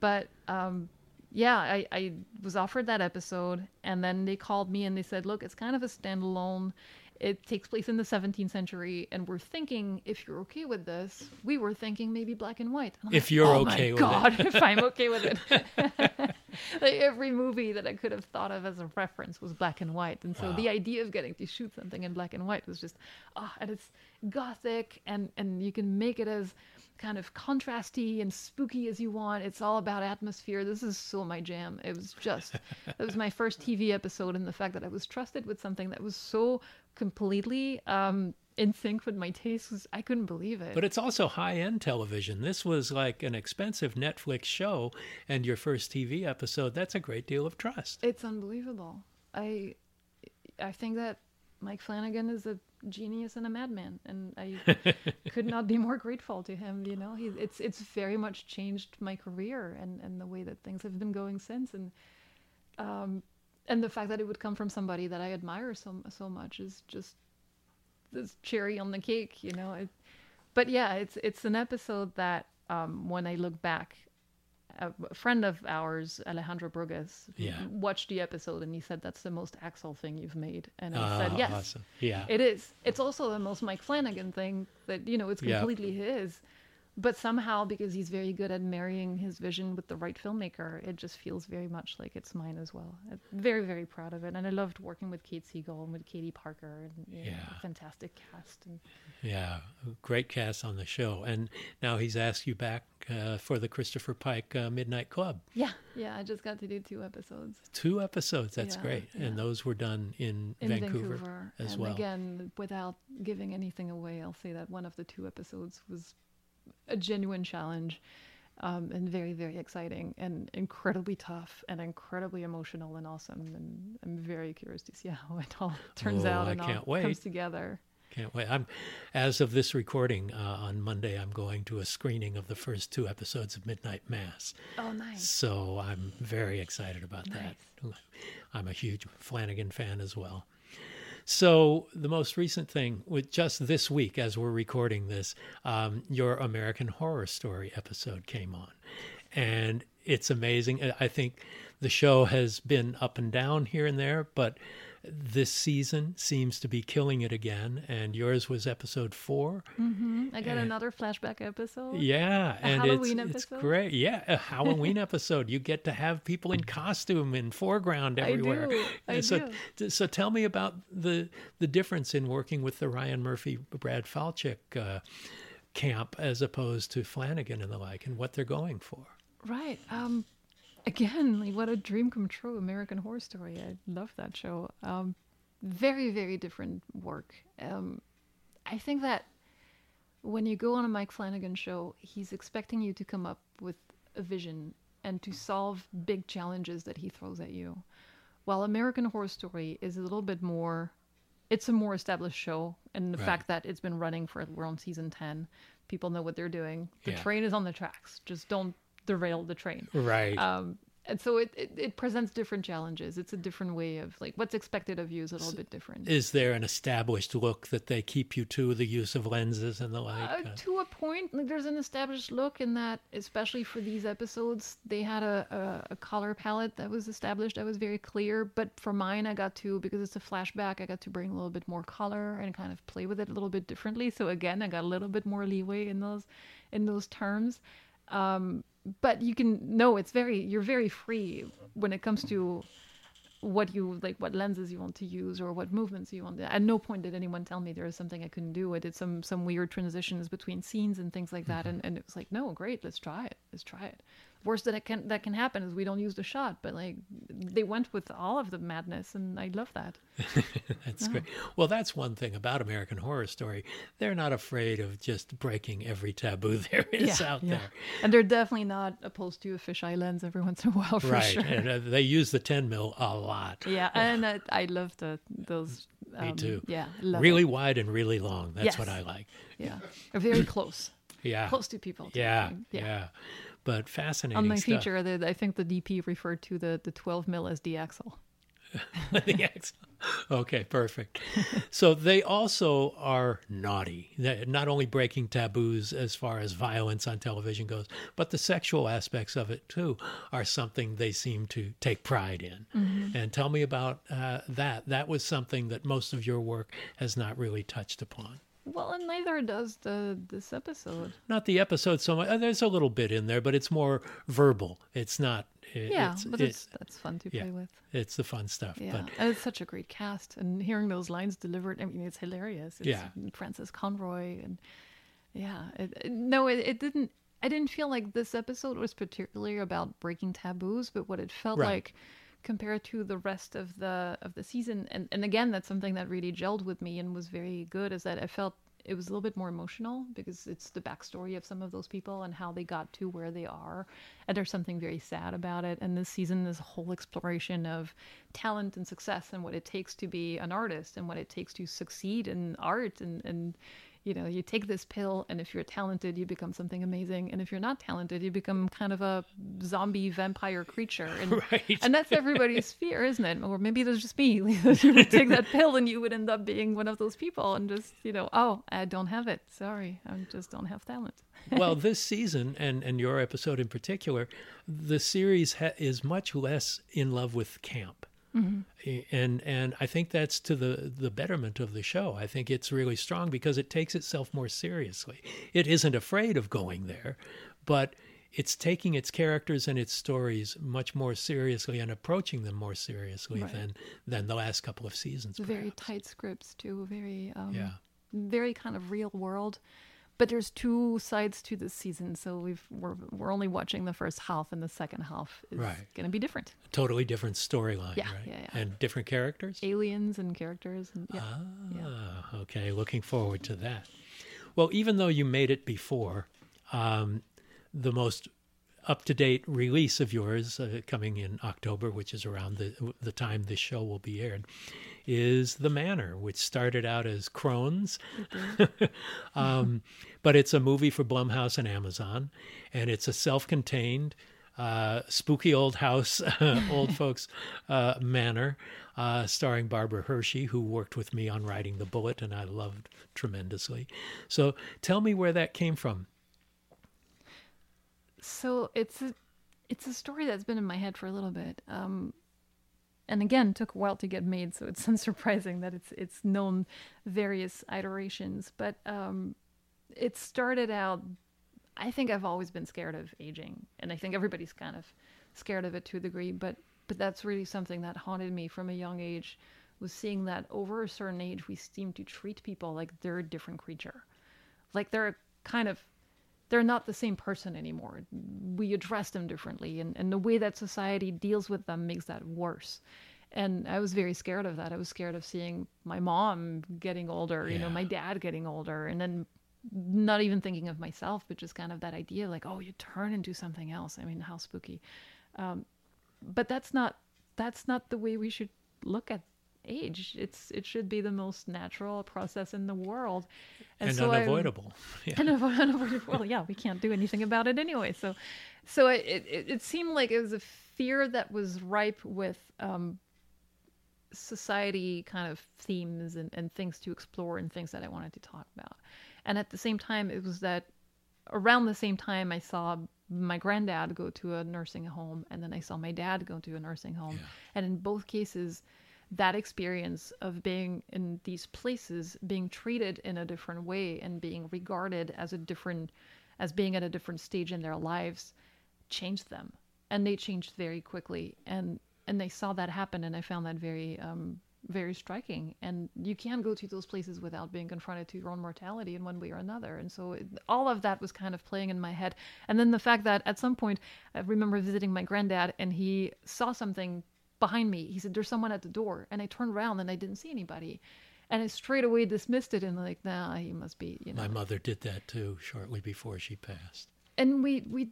But um, yeah, I, I was offered that episode, and then they called me and they said, "Look, it's kind of a standalone. It takes place in the 17th century, and we're thinking if you're okay with this, we were thinking maybe black and white. And If like, you're oh okay my with God, if I'm okay with it. like every movie that I could have thought of as a reference was black and white, and so the idea of getting to shoot something in black and white was just ah, and it's gothic, and and you can make it as kind of contrasty and spooky as you want. It's all about atmosphere. This is so my jam. It was just it was my first TV episode, and the fact that I was trusted with something that was so completely um, in sync with my tastes I couldn't believe it. But it's also high end television. This was like an expensive Netflix show, and your first TV episode, that's a great deal of trust. It's unbelievable. I I think that Mike Flanagan is a genius and a madman, and I could not be more grateful to him. You know, he it's it's very much changed my career and and the way that things have been going since, and um and the fact that it would come from somebody that I admire so so much is just this cherry on the cake. You know, it, but yeah, it's it's an episode that um, when I look back, a friend of ours, Alejandro Brugués, Yeah. watched the episode and he said that's the most Axelle thing you've made, and I Ah, said yes, awesome. Yeah. it is. It's also the most Mike Flanagan thing that you know it's Yeah. completely his. But somehow, because he's very good at marrying his vision with the right filmmaker, it just feels very much like it's mine as well. I'm very, very proud of it, and I loved working with Kate Siegel and with Katie Parker, and know, Yeah. fantastic cast. And Yeah, great cast on the show. And now he's asked you back uh, for the Christopher Pike uh, Midnight Club. yeah, yeah, I just got to do two episodes. Two episodes, that's Yeah, great. yeah. And those were done in, in Vancouver, Vancouver, as and well. again, without giving anything away, I'll say that one of the two episodes was a genuine challenge, um, and very, very exciting, and incredibly tough, and incredibly emotional and awesome. And I'm very curious to see how it all turns Oh, out I and all wait. comes together. Can't wait. I'm, as of this recording uh, on Monday, I'm going to a screening of the first two episodes of Midnight Mass. Oh, nice. So I'm very excited about that. I'm a huge Flanagan fan as well. So the most recent thing, with just this week as we're recording this, um, your American Horror Story episode came on, and it's amazing. I- I think the show has been up and down here and there, but this season seems to be killing it again. And yours was episode four. I got another flashback episode. Yeah, A and Halloween it's, it's episode? great. Yeah, a Halloween episode. You get to have people in costume in foreground everywhere. I do, I so, do. so tell me about the the difference in working with the Ryan Murphy, Brad Falchuk uh, camp as opposed to Flanagan and the like, and what they're going for. Right. Um, again, like what a dream come true. American Horror Story. I love that show. Um, very, very different work. Um, I think that when you go on a Mike Flanagan show, he's expecting you to come up with a vision and to solve big challenges that he throws at you. While American Horror Story is a little bit more, it's a more established show, and the Right. fact that it's been running for we're on season ten, people know what they're doing. The Yeah. train is on the tracks. Just don't derail the train. Right. Um, and so it, it, it presents different challenges. It's a different way of like what's expected of you is a little bit different. Is there an established look that they keep you to, the use of lenses and the like? Uh, to a point, like there's an established look in that, especially for these episodes, they had a, a, a color palette that was established that was very clear. But for mine, I got to because it's a flashback, I got to bring a little bit more color and kind of play with it a little bit differently. So again, I got a little bit more leeway in those in those terms. Um, but you can no, it's very you're very free when it comes to what you like what lenses you want to use or what movements you want to at no point did anyone tell me there was something i couldn't do. I did some some weird transitions between scenes and things like that. And, and it was like no great let's try it let's try it worst that it can that can happen is we don't use the shot but like they went with all of the madness and i love that That's great. Well, that's one thing about American Horror Story. They're not afraid of just breaking every taboo there is out there. and they're definitely not opposed to a fisheye lens every once in a while for right. sure And uh, they use the 10 mil a lot. yeah and I, I love the those Um, too. Yeah, love really it. wide and really long. That's Yes. what I like. Yeah, very close, Yeah. close to people. type Yeah, yeah. But fascinating On my stuff. feature, the, I think the DP referred to the the 12 mil as the Axelle. The ex- okay, perfect. so they also are naughty. They're not only breaking taboos as far as violence on television goes, but the sexual aspects of it too are something they seem to take pride in. And tell me about uh, that. That was something that most of your work has not really touched upon. Well, and neither does the this episode. Not the episode so much. uh, There's a little bit in there, but it's more verbal. It's not. it- Yeah, it's, but it- it's that's fun to yeah. play with. it's the fun stuff. Yeah, But and it's such a great cast, and hearing those lines delivered, I mean, it's hilarious. It's Yeah. Frances Conroy, and yeah, it, no, it, it didn't. I didn't feel like this episode was particularly about breaking taboos, but what it felt Right. like compared to the rest of the of the season, and and again, that's something that really gelled with me and was very good. Is that I felt it was a little bit more emotional because it's the backstory of some of those people and how they got to where they are. And there's something very sad about it. And this season this whole exploration of talent and success and what it takes to be an artist and what it takes to succeed in art. And, and you know, you take this pill, and if you're talented, you become something amazing. And if you're not talented, you become kind of a zombie vampire creature. And, Right. and that's everybody's fear, isn't it? Or maybe it's just me. you would take that pill and you would end up being one of those people and just, you know, oh, I don't have it. Sorry, I just don't have talent. well, this season and and your episode in particular, the series ha- is much less in love with camp. Mm-hmm. And and I think that's to the the betterment of the show. I think it's really strong because it takes itself more seriously. It isn't afraid of going there, but it's taking its characters and its stories much more seriously and approaching them more seriously Right. than than the last couple of seasons. Very perhaps. tight scripts, too. Very, um, Yeah. very kind of real world. But there's two sides to this season, so we've we're we're only watching the first half, and the second half is Right. going to be different. Totally different storyline, Yeah, right? yeah, yeah. And different characters. Aliens and characters, and yeah, yeah. Ah, okay. Looking forward to that. Well, even though you made it before, um, the most up to date release of yours uh, coming in October, which is around the the time this show will be aired, is The Manor, which started out as Crone. um, but it's a movie for Blumhouse and Amazon, and it's a self contained. Uh, spooky old house, old folks uh, manor, uh, starring Barbara Hershey, who worked with me on Riding The Bullet, and I loved tremendously. So tell me where that came from. So it's a it's a story that's been in my head for a little bit. Um, and again, took a while to get made, so it's unsurprising that it's it's known various iterations. But um, it started out. I think I've always been scared of aging, and I think everybody's kind of scared of it to a degree. But but that's really something that haunted me from a young age. Was seeing that over a certain age, we seem to treat people like they're a different creature, like they're kind of they're not the same person anymore. We address them differently, and, and the way that society deals with them makes that worse. And I was very scared of that. I was scared of seeing my mom getting older, you know, my dad getting older, and then not even thinking of myself, but just kind of that idea like, oh, you turn into something else. I mean, how spooky. Um, but that's not that's not the way we should look at age. It's it should be the most natural process in the world, And, so I- unavoidable. Yeah. and unavoidable. Well, yeah, we can't do anything about it anyway. So, so it, it, it seemed like it was a fear that was ripe with um, society kind of themes and, and things to explore and things that I wanted to talk about. And at the same time, it was that around the same time I saw my granddad go to a nursing home and then I saw my dad go to a nursing home. And in both cases, that experience of being in these places, being treated in a different way and being regarded as a different, as being at a different stage in their lives changed them. And they changed very quickly. And, and they saw that happen. And I found that very, um, very striking. And you can't go to those places without being confronted to your own mortality in one way or another. And so it, all of that was kind of playing in my head. And then the fact that at some point, I remember visiting my granddad and he saw something behind me. He said, There's someone at the door. And I turned around and I didn't see anybody. And I straight away dismissed it and like, nah, he must be, you know. My mother did that too shortly before she passed. and we we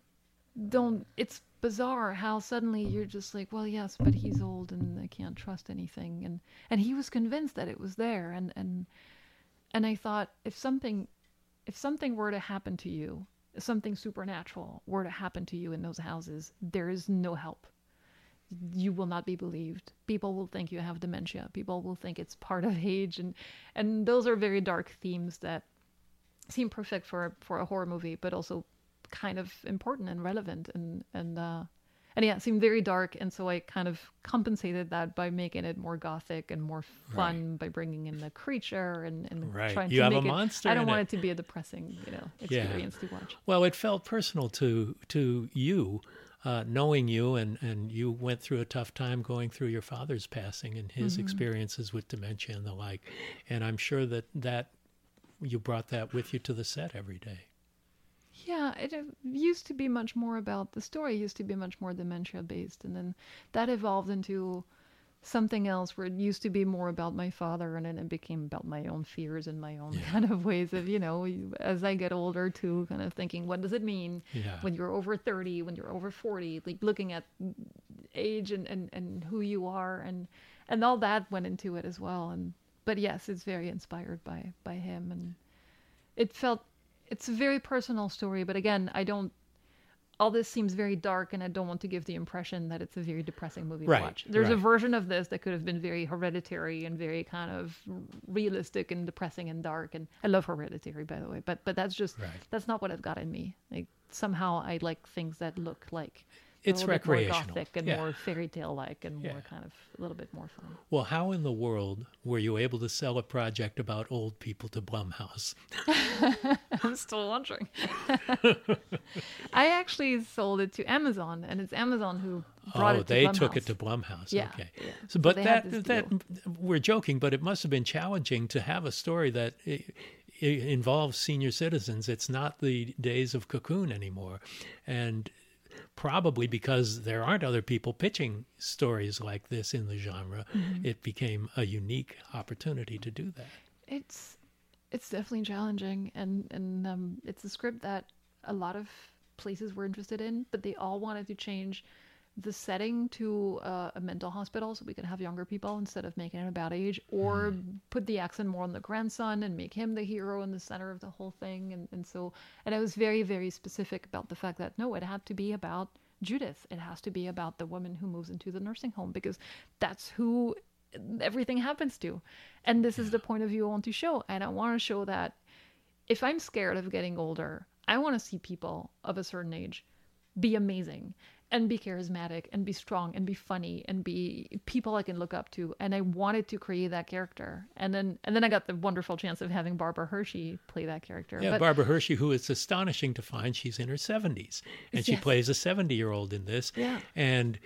don't it's bizarre how suddenly you're just like well yes but he's old and i can't trust anything and and he was convinced that it was there and and and i thought if something if something were to happen to you something supernatural were to happen to you in those houses there is no help you will not be believed people will think you have dementia people will think it's part of age and and those are very dark themes that seem perfect for for a horror movie but also kind of important and relevant and and uh and yeah, it seemed very dark, and so I kind of compensated that by making it more gothic and more fun Right. by bringing in the creature and, and Right. trying You to have a make it. monster I don't want it. it. to be a depressing, you know, Yeah. experience to watch. Well, it felt personal to to you, uh, knowing you, and and you went through a tough time going through your father's passing and his experiences with dementia and the like, and I'm sure that that you brought that with you to the set every day. Yeah, it used to be much more about the story used to be much more dementia based, and then that evolved into something else where it used to be more about my father, and then it became about my own fears and my own kind of ways of you know as I get older too, kind of thinking what does it mean Yeah. when you're over thirty, when you're over forty, like looking at age and and and who you are, and and all that went into it as well, and but yes, it's very inspired by by him and it felt it's a very personal story but again i don't all this seems very dark and i don't want to give the impression that it's a very depressing movie Right, to watch. There's a version of this that could have been very hereditary and very kind of realistic and depressing and dark. And i love hereditary by the way but but that's just Right. that's not what i've got in me. Like somehow i like things that look like It's little bit more recreational. gothic and Yeah. more fairy tale like and more kind of a little bit more fun Well, how in the world were you able to sell a project about old people to Blumhouse? I'm still wondering. I actually sold it to Amazon, and it's Amazon who brought oh, it to they took it to Blumhouse. Yeah, okay. yeah. So, So but they had that that we're joking, but it must have been challenging to have a story that i i involves senior citizens. It's not the days of Cocoon anymore, and probably because there aren't other people pitching stories like this in the genre, Mm-hmm. it became a unique opportunity to do that. It's it's definitely challenging, and and um, it's a script that a lot of places were interested in, but they all wanted to change the setting to uh, a mental hospital so we can have younger people instead of making it about age or put the accent more on the grandson and make him the hero in the center of the whole thing. And, and so and i was very very specific about the fact that no it had to be about judith. It has to be about the woman who moves into the nursing home because that's who everything happens to. And this is the point of view i want to show. And i want to show that if I'm scared of getting older, I want to see people of a certain age be amazing and be charismatic and be strong and be funny and be people I can look up to. And I wanted to create that character. And then and then I got the wonderful chance of having Barbara Hershey play that character. Yeah, But- Barbara Hershey, who is astonishing to find she's in her 70s. And she Yes. plays a 70 year old in this. Yeah. And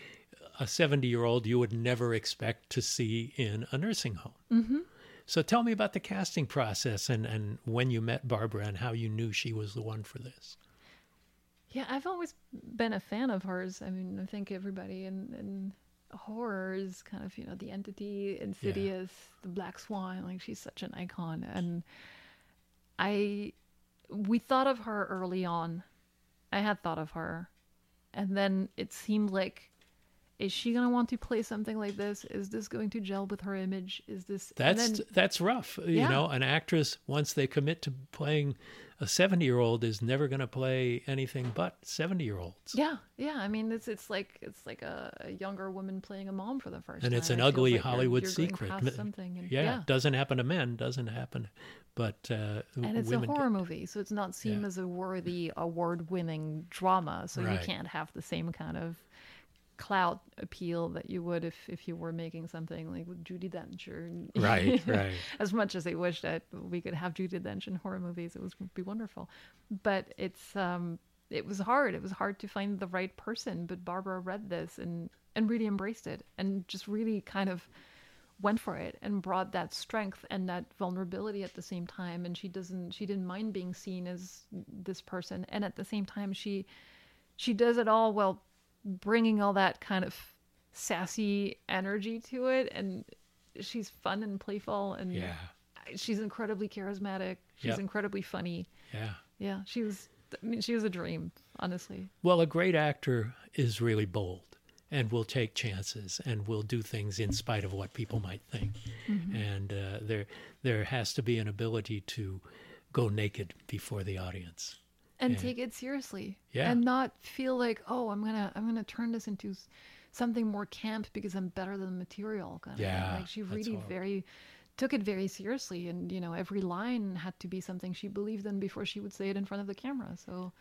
a 70 year old you would never expect to see in a nursing home. Mm-hmm. So tell me about the casting process and, and when you met Barbara and how you knew she was the one for this. Yeah, I've always been a fan of hers. I mean, I think everybody in, in horror is kind of, you know, the entity, Insidious, the Black Swan. Like, she's such an icon. And I, we thought of her early on. I had thought of her. And then it seemed like, is she going to want to play something like this? Is this going to gel with her image? Is this. That's then- that's rough. You know, an actress once they commit to playing a 70 year old is never going to play anything but 70 year olds. Yeah, yeah. I mean, it's it's like it's like a, a younger woman playing a mom for the first and time. it's an ugly like you're- Hollywood you're going secret. something, and, yeah, yeah. doesn't happen to men, doesn't happen, but uh, and it's a horror get- movie, so it's not seen Yeah. as a worthy award-winning drama. So Right. you can't have the same kind of clout appeal that you would if if you were making something like with Judi Dench or Right, right. as much as I wish that we could have Judi Dench in horror movies, it would be wonderful. But it's um, it was hard. It was hard to find the right person. But Barbara read this and and really embraced it and just really kind of went for it and brought that strength and that vulnerability at the same time. And she doesn't she didn't mind being seen as this person, and at the same time she she does it all while bringing all that kind of sassy energy to it and she's fun and playful and Yeah, she's incredibly charismatic she's Yep. incredibly funny yeah. yeah she was I mean, she was a dream, honestly. Well, a great actor is really bold and will take chances and will do things in spite of what people might think. Mm-hmm. And uh, there, there has to be an ability to go naked before the audience. And Yeah. take it seriously Yeah. and not feel like oh i'm gonna i'm gonna turn this into something more camp because i'm better than the material kind of. Yeah, like she really horrible. very took it very seriously and you know every line had to be something she believed in before she would say it in front of the camera so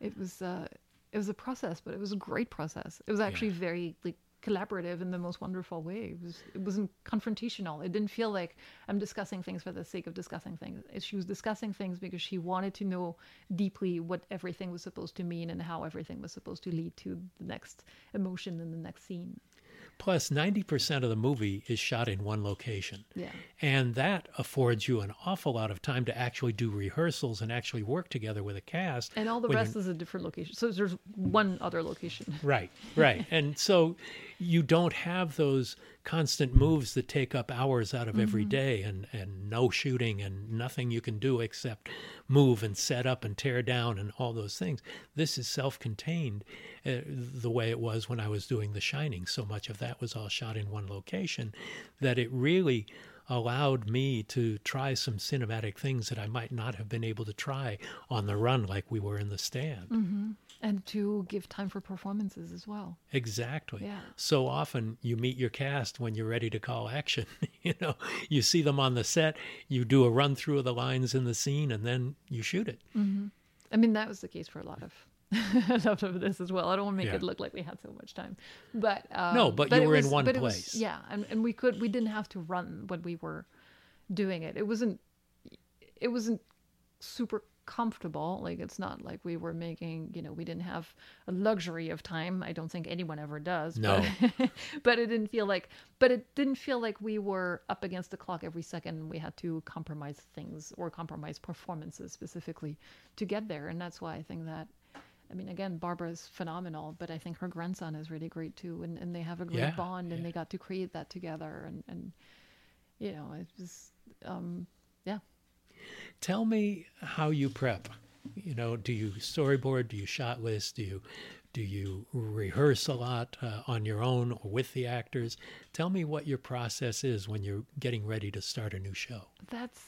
it was uh it was a process but it was a great process it was actually very like collaborative in the most wonderful way it was it wasn't confrontational it didn't feel like i'm discussing things for the sake of discussing things she was discussing things because she wanted to know deeply what everything was supposed to mean and how everything was supposed to lead to the next emotion in the next scene Plus, 90% of the movie is shot in one location. Yeah. And that affords you an awful lot of time to actually do rehearsals and actually work together with a cast. and all the when you're- rest is a different location so there's one other location Right, right. and so you don't have those constant moves that take up hours out of every day and, and no shooting and nothing you can do except move and set up and tear down and all those things. This is self contained uh, the way it was when I was doing The Shining. So much of that was all shot in one location that it really allowed me to try some cinematic things that I might not have been able to try on the run like we were in the stand. And to give time for performances as well Exactly. Yeah. So often you meet your cast when you're ready to call action. you know, you see them on the set, you do a run through of the lines in the scene, and then you shoot it. I mean, that was the case for a lot of a lot of this as well. I don't want to make Yeah. it look like we had so much time, but um, No, but you it were in one but it was- place. yeah, and, and we could we didn't have to run when we were doing it. It wasn't it wasn't super comfortable. Like it's not like we were making you know we didn't have a luxury of time. I don't think anyone ever does. No. but, but it didn't feel like but it didn't feel like we were up against the clock every second we had to compromise things or compromise performances specifically to get there and that's why i think that i mean again barbara's phenomenal but i think her grandson is really great too and, and they have a great Yeah, bond and yeah. they got to create that together and and you know it was um Tell me how you prep. You know, do you storyboard? Do you shot list? Do you do you rehearse a lot uh, on your own or with the actors? Tell me what your process is when you're getting ready to start a new show. that's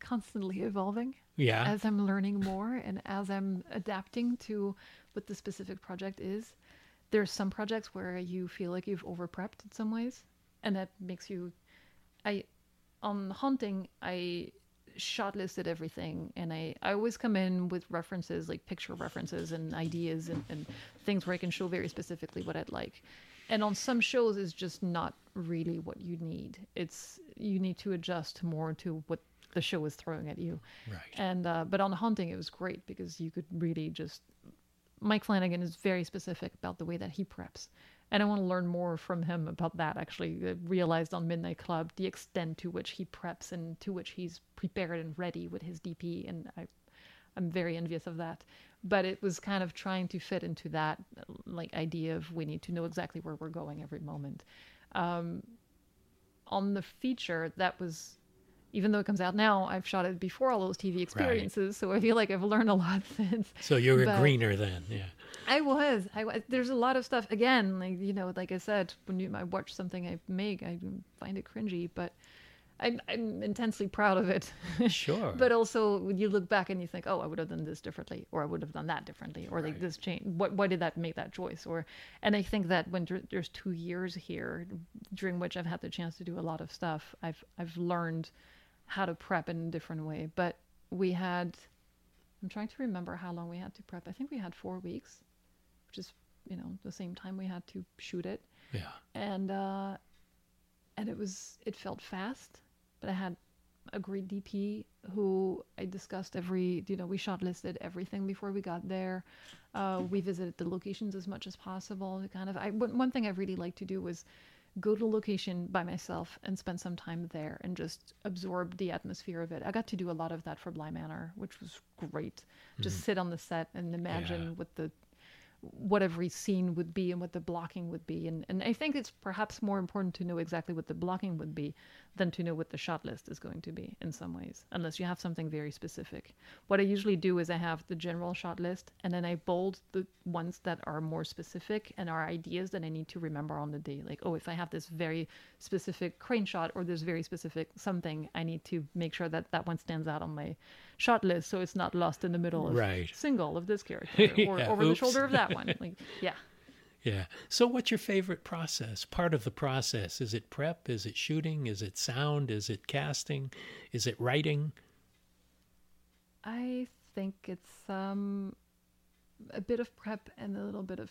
constantly evolving Yeah. as I'm learning more and as I'm adapting to what the specific project is. There's some projects where you feel like you've over prepped in some ways, and that makes you. I, on Haunting, I shot listed everything, and I I always come in with references like picture references and ideas and, and things where I can show very specifically what I'd like. And on some shows, it's just not really what you need. It's you need to adjust more to what the show is throwing at you. Right. And uh, but on Haunting, it was great because you could really just. Mike Flanagan is very specific about the way that he preps, and I want to learn more from him about that. Actually, I realized on Midnight Club the extent to which he preps and to which he's prepared and ready with his DP, and I, I'm very envious of that. But it was kind of trying to fit into that like idea of we need to know exactly where we're going every moment. Um, on the feature, that was even though it comes out now, I've shot it before all those TV experiences, so I feel like I've learned a lot since. So you're but- a greener then, yeah. I was. I was. There's a lot of stuff. Again, like you know, like I said, when you I watch something I make, I find it cringy, but I'm I'm intensely proud of it. Sure. but also, when you look back and you think, oh, I would have done this differently, or I would have done that differently, or like this change. What? Why did that make that choice? Or, and I think that when there- there's two years here, during which I've had the chance to do a lot of stuff, I've I've learned how to prep in a different way. But we had. I'm trying to remember how long we had to prep. I think we had four weeks, which is you know the same time we had to shoot it, yeah. and uh, and it was it felt fast, but I had a great DP who I discussed every you know we shot listed everything before we got there. Uh, we visited the locations as much as possible. to Kind of I one thing I really like to do was go to a location by myself and spend some time there and just absorb the atmosphere of it. I got to do a lot of that for Bly Manor, which was great. Just sit on the set and imagine Yeah. what the what every scene would be and what the blocking would be. And, and I think it's perhaps more important to know exactly what the blocking would be than to know what the shot list is going to be in some ways, unless you have something very specific. What I usually do is I have the general shot list and then I bold the ones that are more specific and are ideas that I need to remember on the day. Like, oh, if I have this very specific crane shot or this very specific something, I need to make sure that that one stands out on my shot list so it's not lost in the middle of Right. single of this character or Yeah, over the shoulder of that one. Like, yeah. Yeah. So, what's your favorite process? Part of the process? Is it prep? Is it shooting? Is it sound? Is it casting? Is it writing? I think it's um, a bit of prep and a little bit of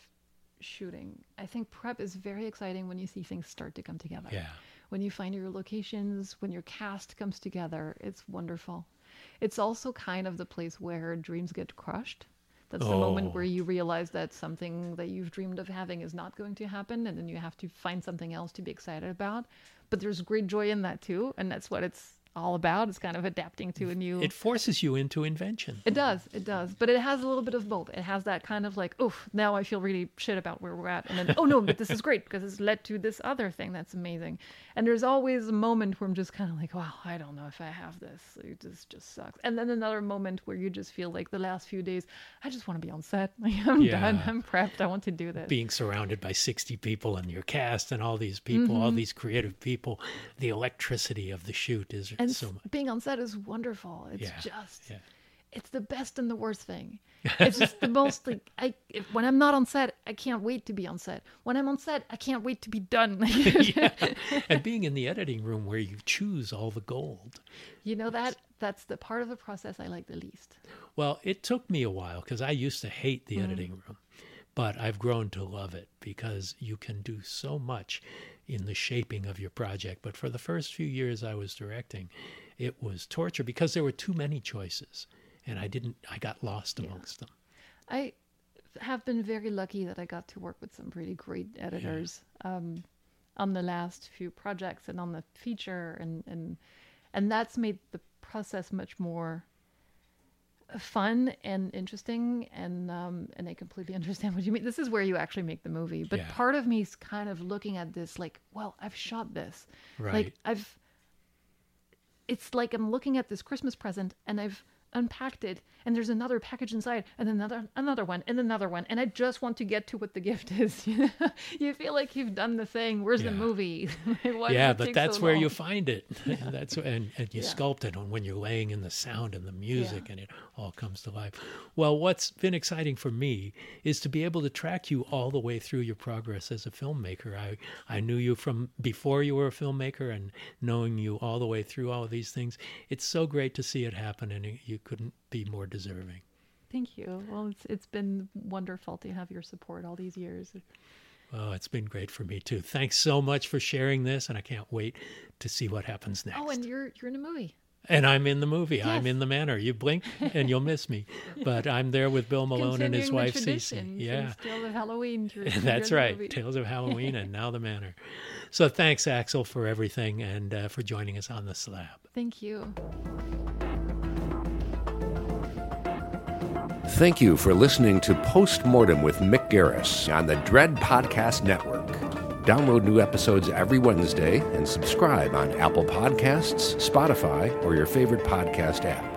shooting. I think prep is very exciting when you see things start to come together. Yeah. When you find your locations, when your cast comes together, it's wonderful. It's also kind of the place where dreams get crushed. That's the moment Oh. where you realize that something that you've dreamed of having is not going to happen, and then you have to find something else to be excited about. But there's great joy in that too, and that's what it's all about. It's kind of adapting to a new. It forces you into invention. It does, it does, but it has a little bit of both. It has that kind of like, oh, now I feel really shit about where we're at, and then, oh no, but this is great because it's led to this other thing that's amazing. And there's always a moment where I'm just kind of like, wow, I don't know if I have this. It just just sucks. And then another moment where you just feel like the last few days, I just want to be on set. Like I'm done. I'm prepped. I want to do this. Being surrounded by 60 people and your cast and all these people, all Mm-hmm. these creative people, the electricity of the shoot is and so much. being on set is wonderful. It's Yeah, just, yeah. it's the best and the worst thing. It's just the most like I if, when I'm not on set, I can't wait to be on set. When I'm on set, I can't wait to be done. yeah. And being in the editing room where you choose all the gold. you know that that's the part of the process I like the least. Well, it took me a while because I used to hate Mm. the editing room, but I've grown to love it because you can do so much in the shaping of your project. But for the first few years I was directing, it was torture because there were too many choices and I didn't, I got lost amongst them. I have been very lucky that I got to work with some pretty great editors um, on the last few projects and on the feature, and and and that's made the process much more fun and interesting. And um, and I completely understand what you mean. This is where you actually make the movie. But Yeah. part of me is kind of looking at this like, well, I've shot this, Right. like I've. It's like I'm looking at this Christmas present and I've unpacked it and there's another package inside and another another one and another one and I just want to get to what the gift is. you know you feel like you've done the thing. Where's the movie? Yeah, but that's so where you find it. And that's and, and you Yeah. sculpt it on when you're laying in the sound and the music and it all comes to life. Well, what's been exciting for me is to be able to track you all the way through your progress as a filmmaker. I I knew you from before you were a filmmaker and knowing you all the way through all of these things. It's so great to see it happen and you couldn't be more deserving. Thank you. Well, it's it's been wonderful to have your support all these years. Oh, it's been great for me too. Thanks so much for sharing this and I can't wait to see what happens next. Oh, and you're you're in a movie. And I'm in the movie. I'm in the manor. You blink and you'll miss me. But I'm there with Bill Malone and his wife Cece. Yeah. Still of Halloween. you're- you're That's right. Tales of Halloween and now the manor. So thanks, Axelle, for everything and uh, for joining us on the slab. Thank you. Thank you for listening to Postmortem with Mick Garris on the Dread Podcast Network. Download new episodes every Wednesday and subscribe on Apple Podcasts, Spotify, or your favorite podcast app.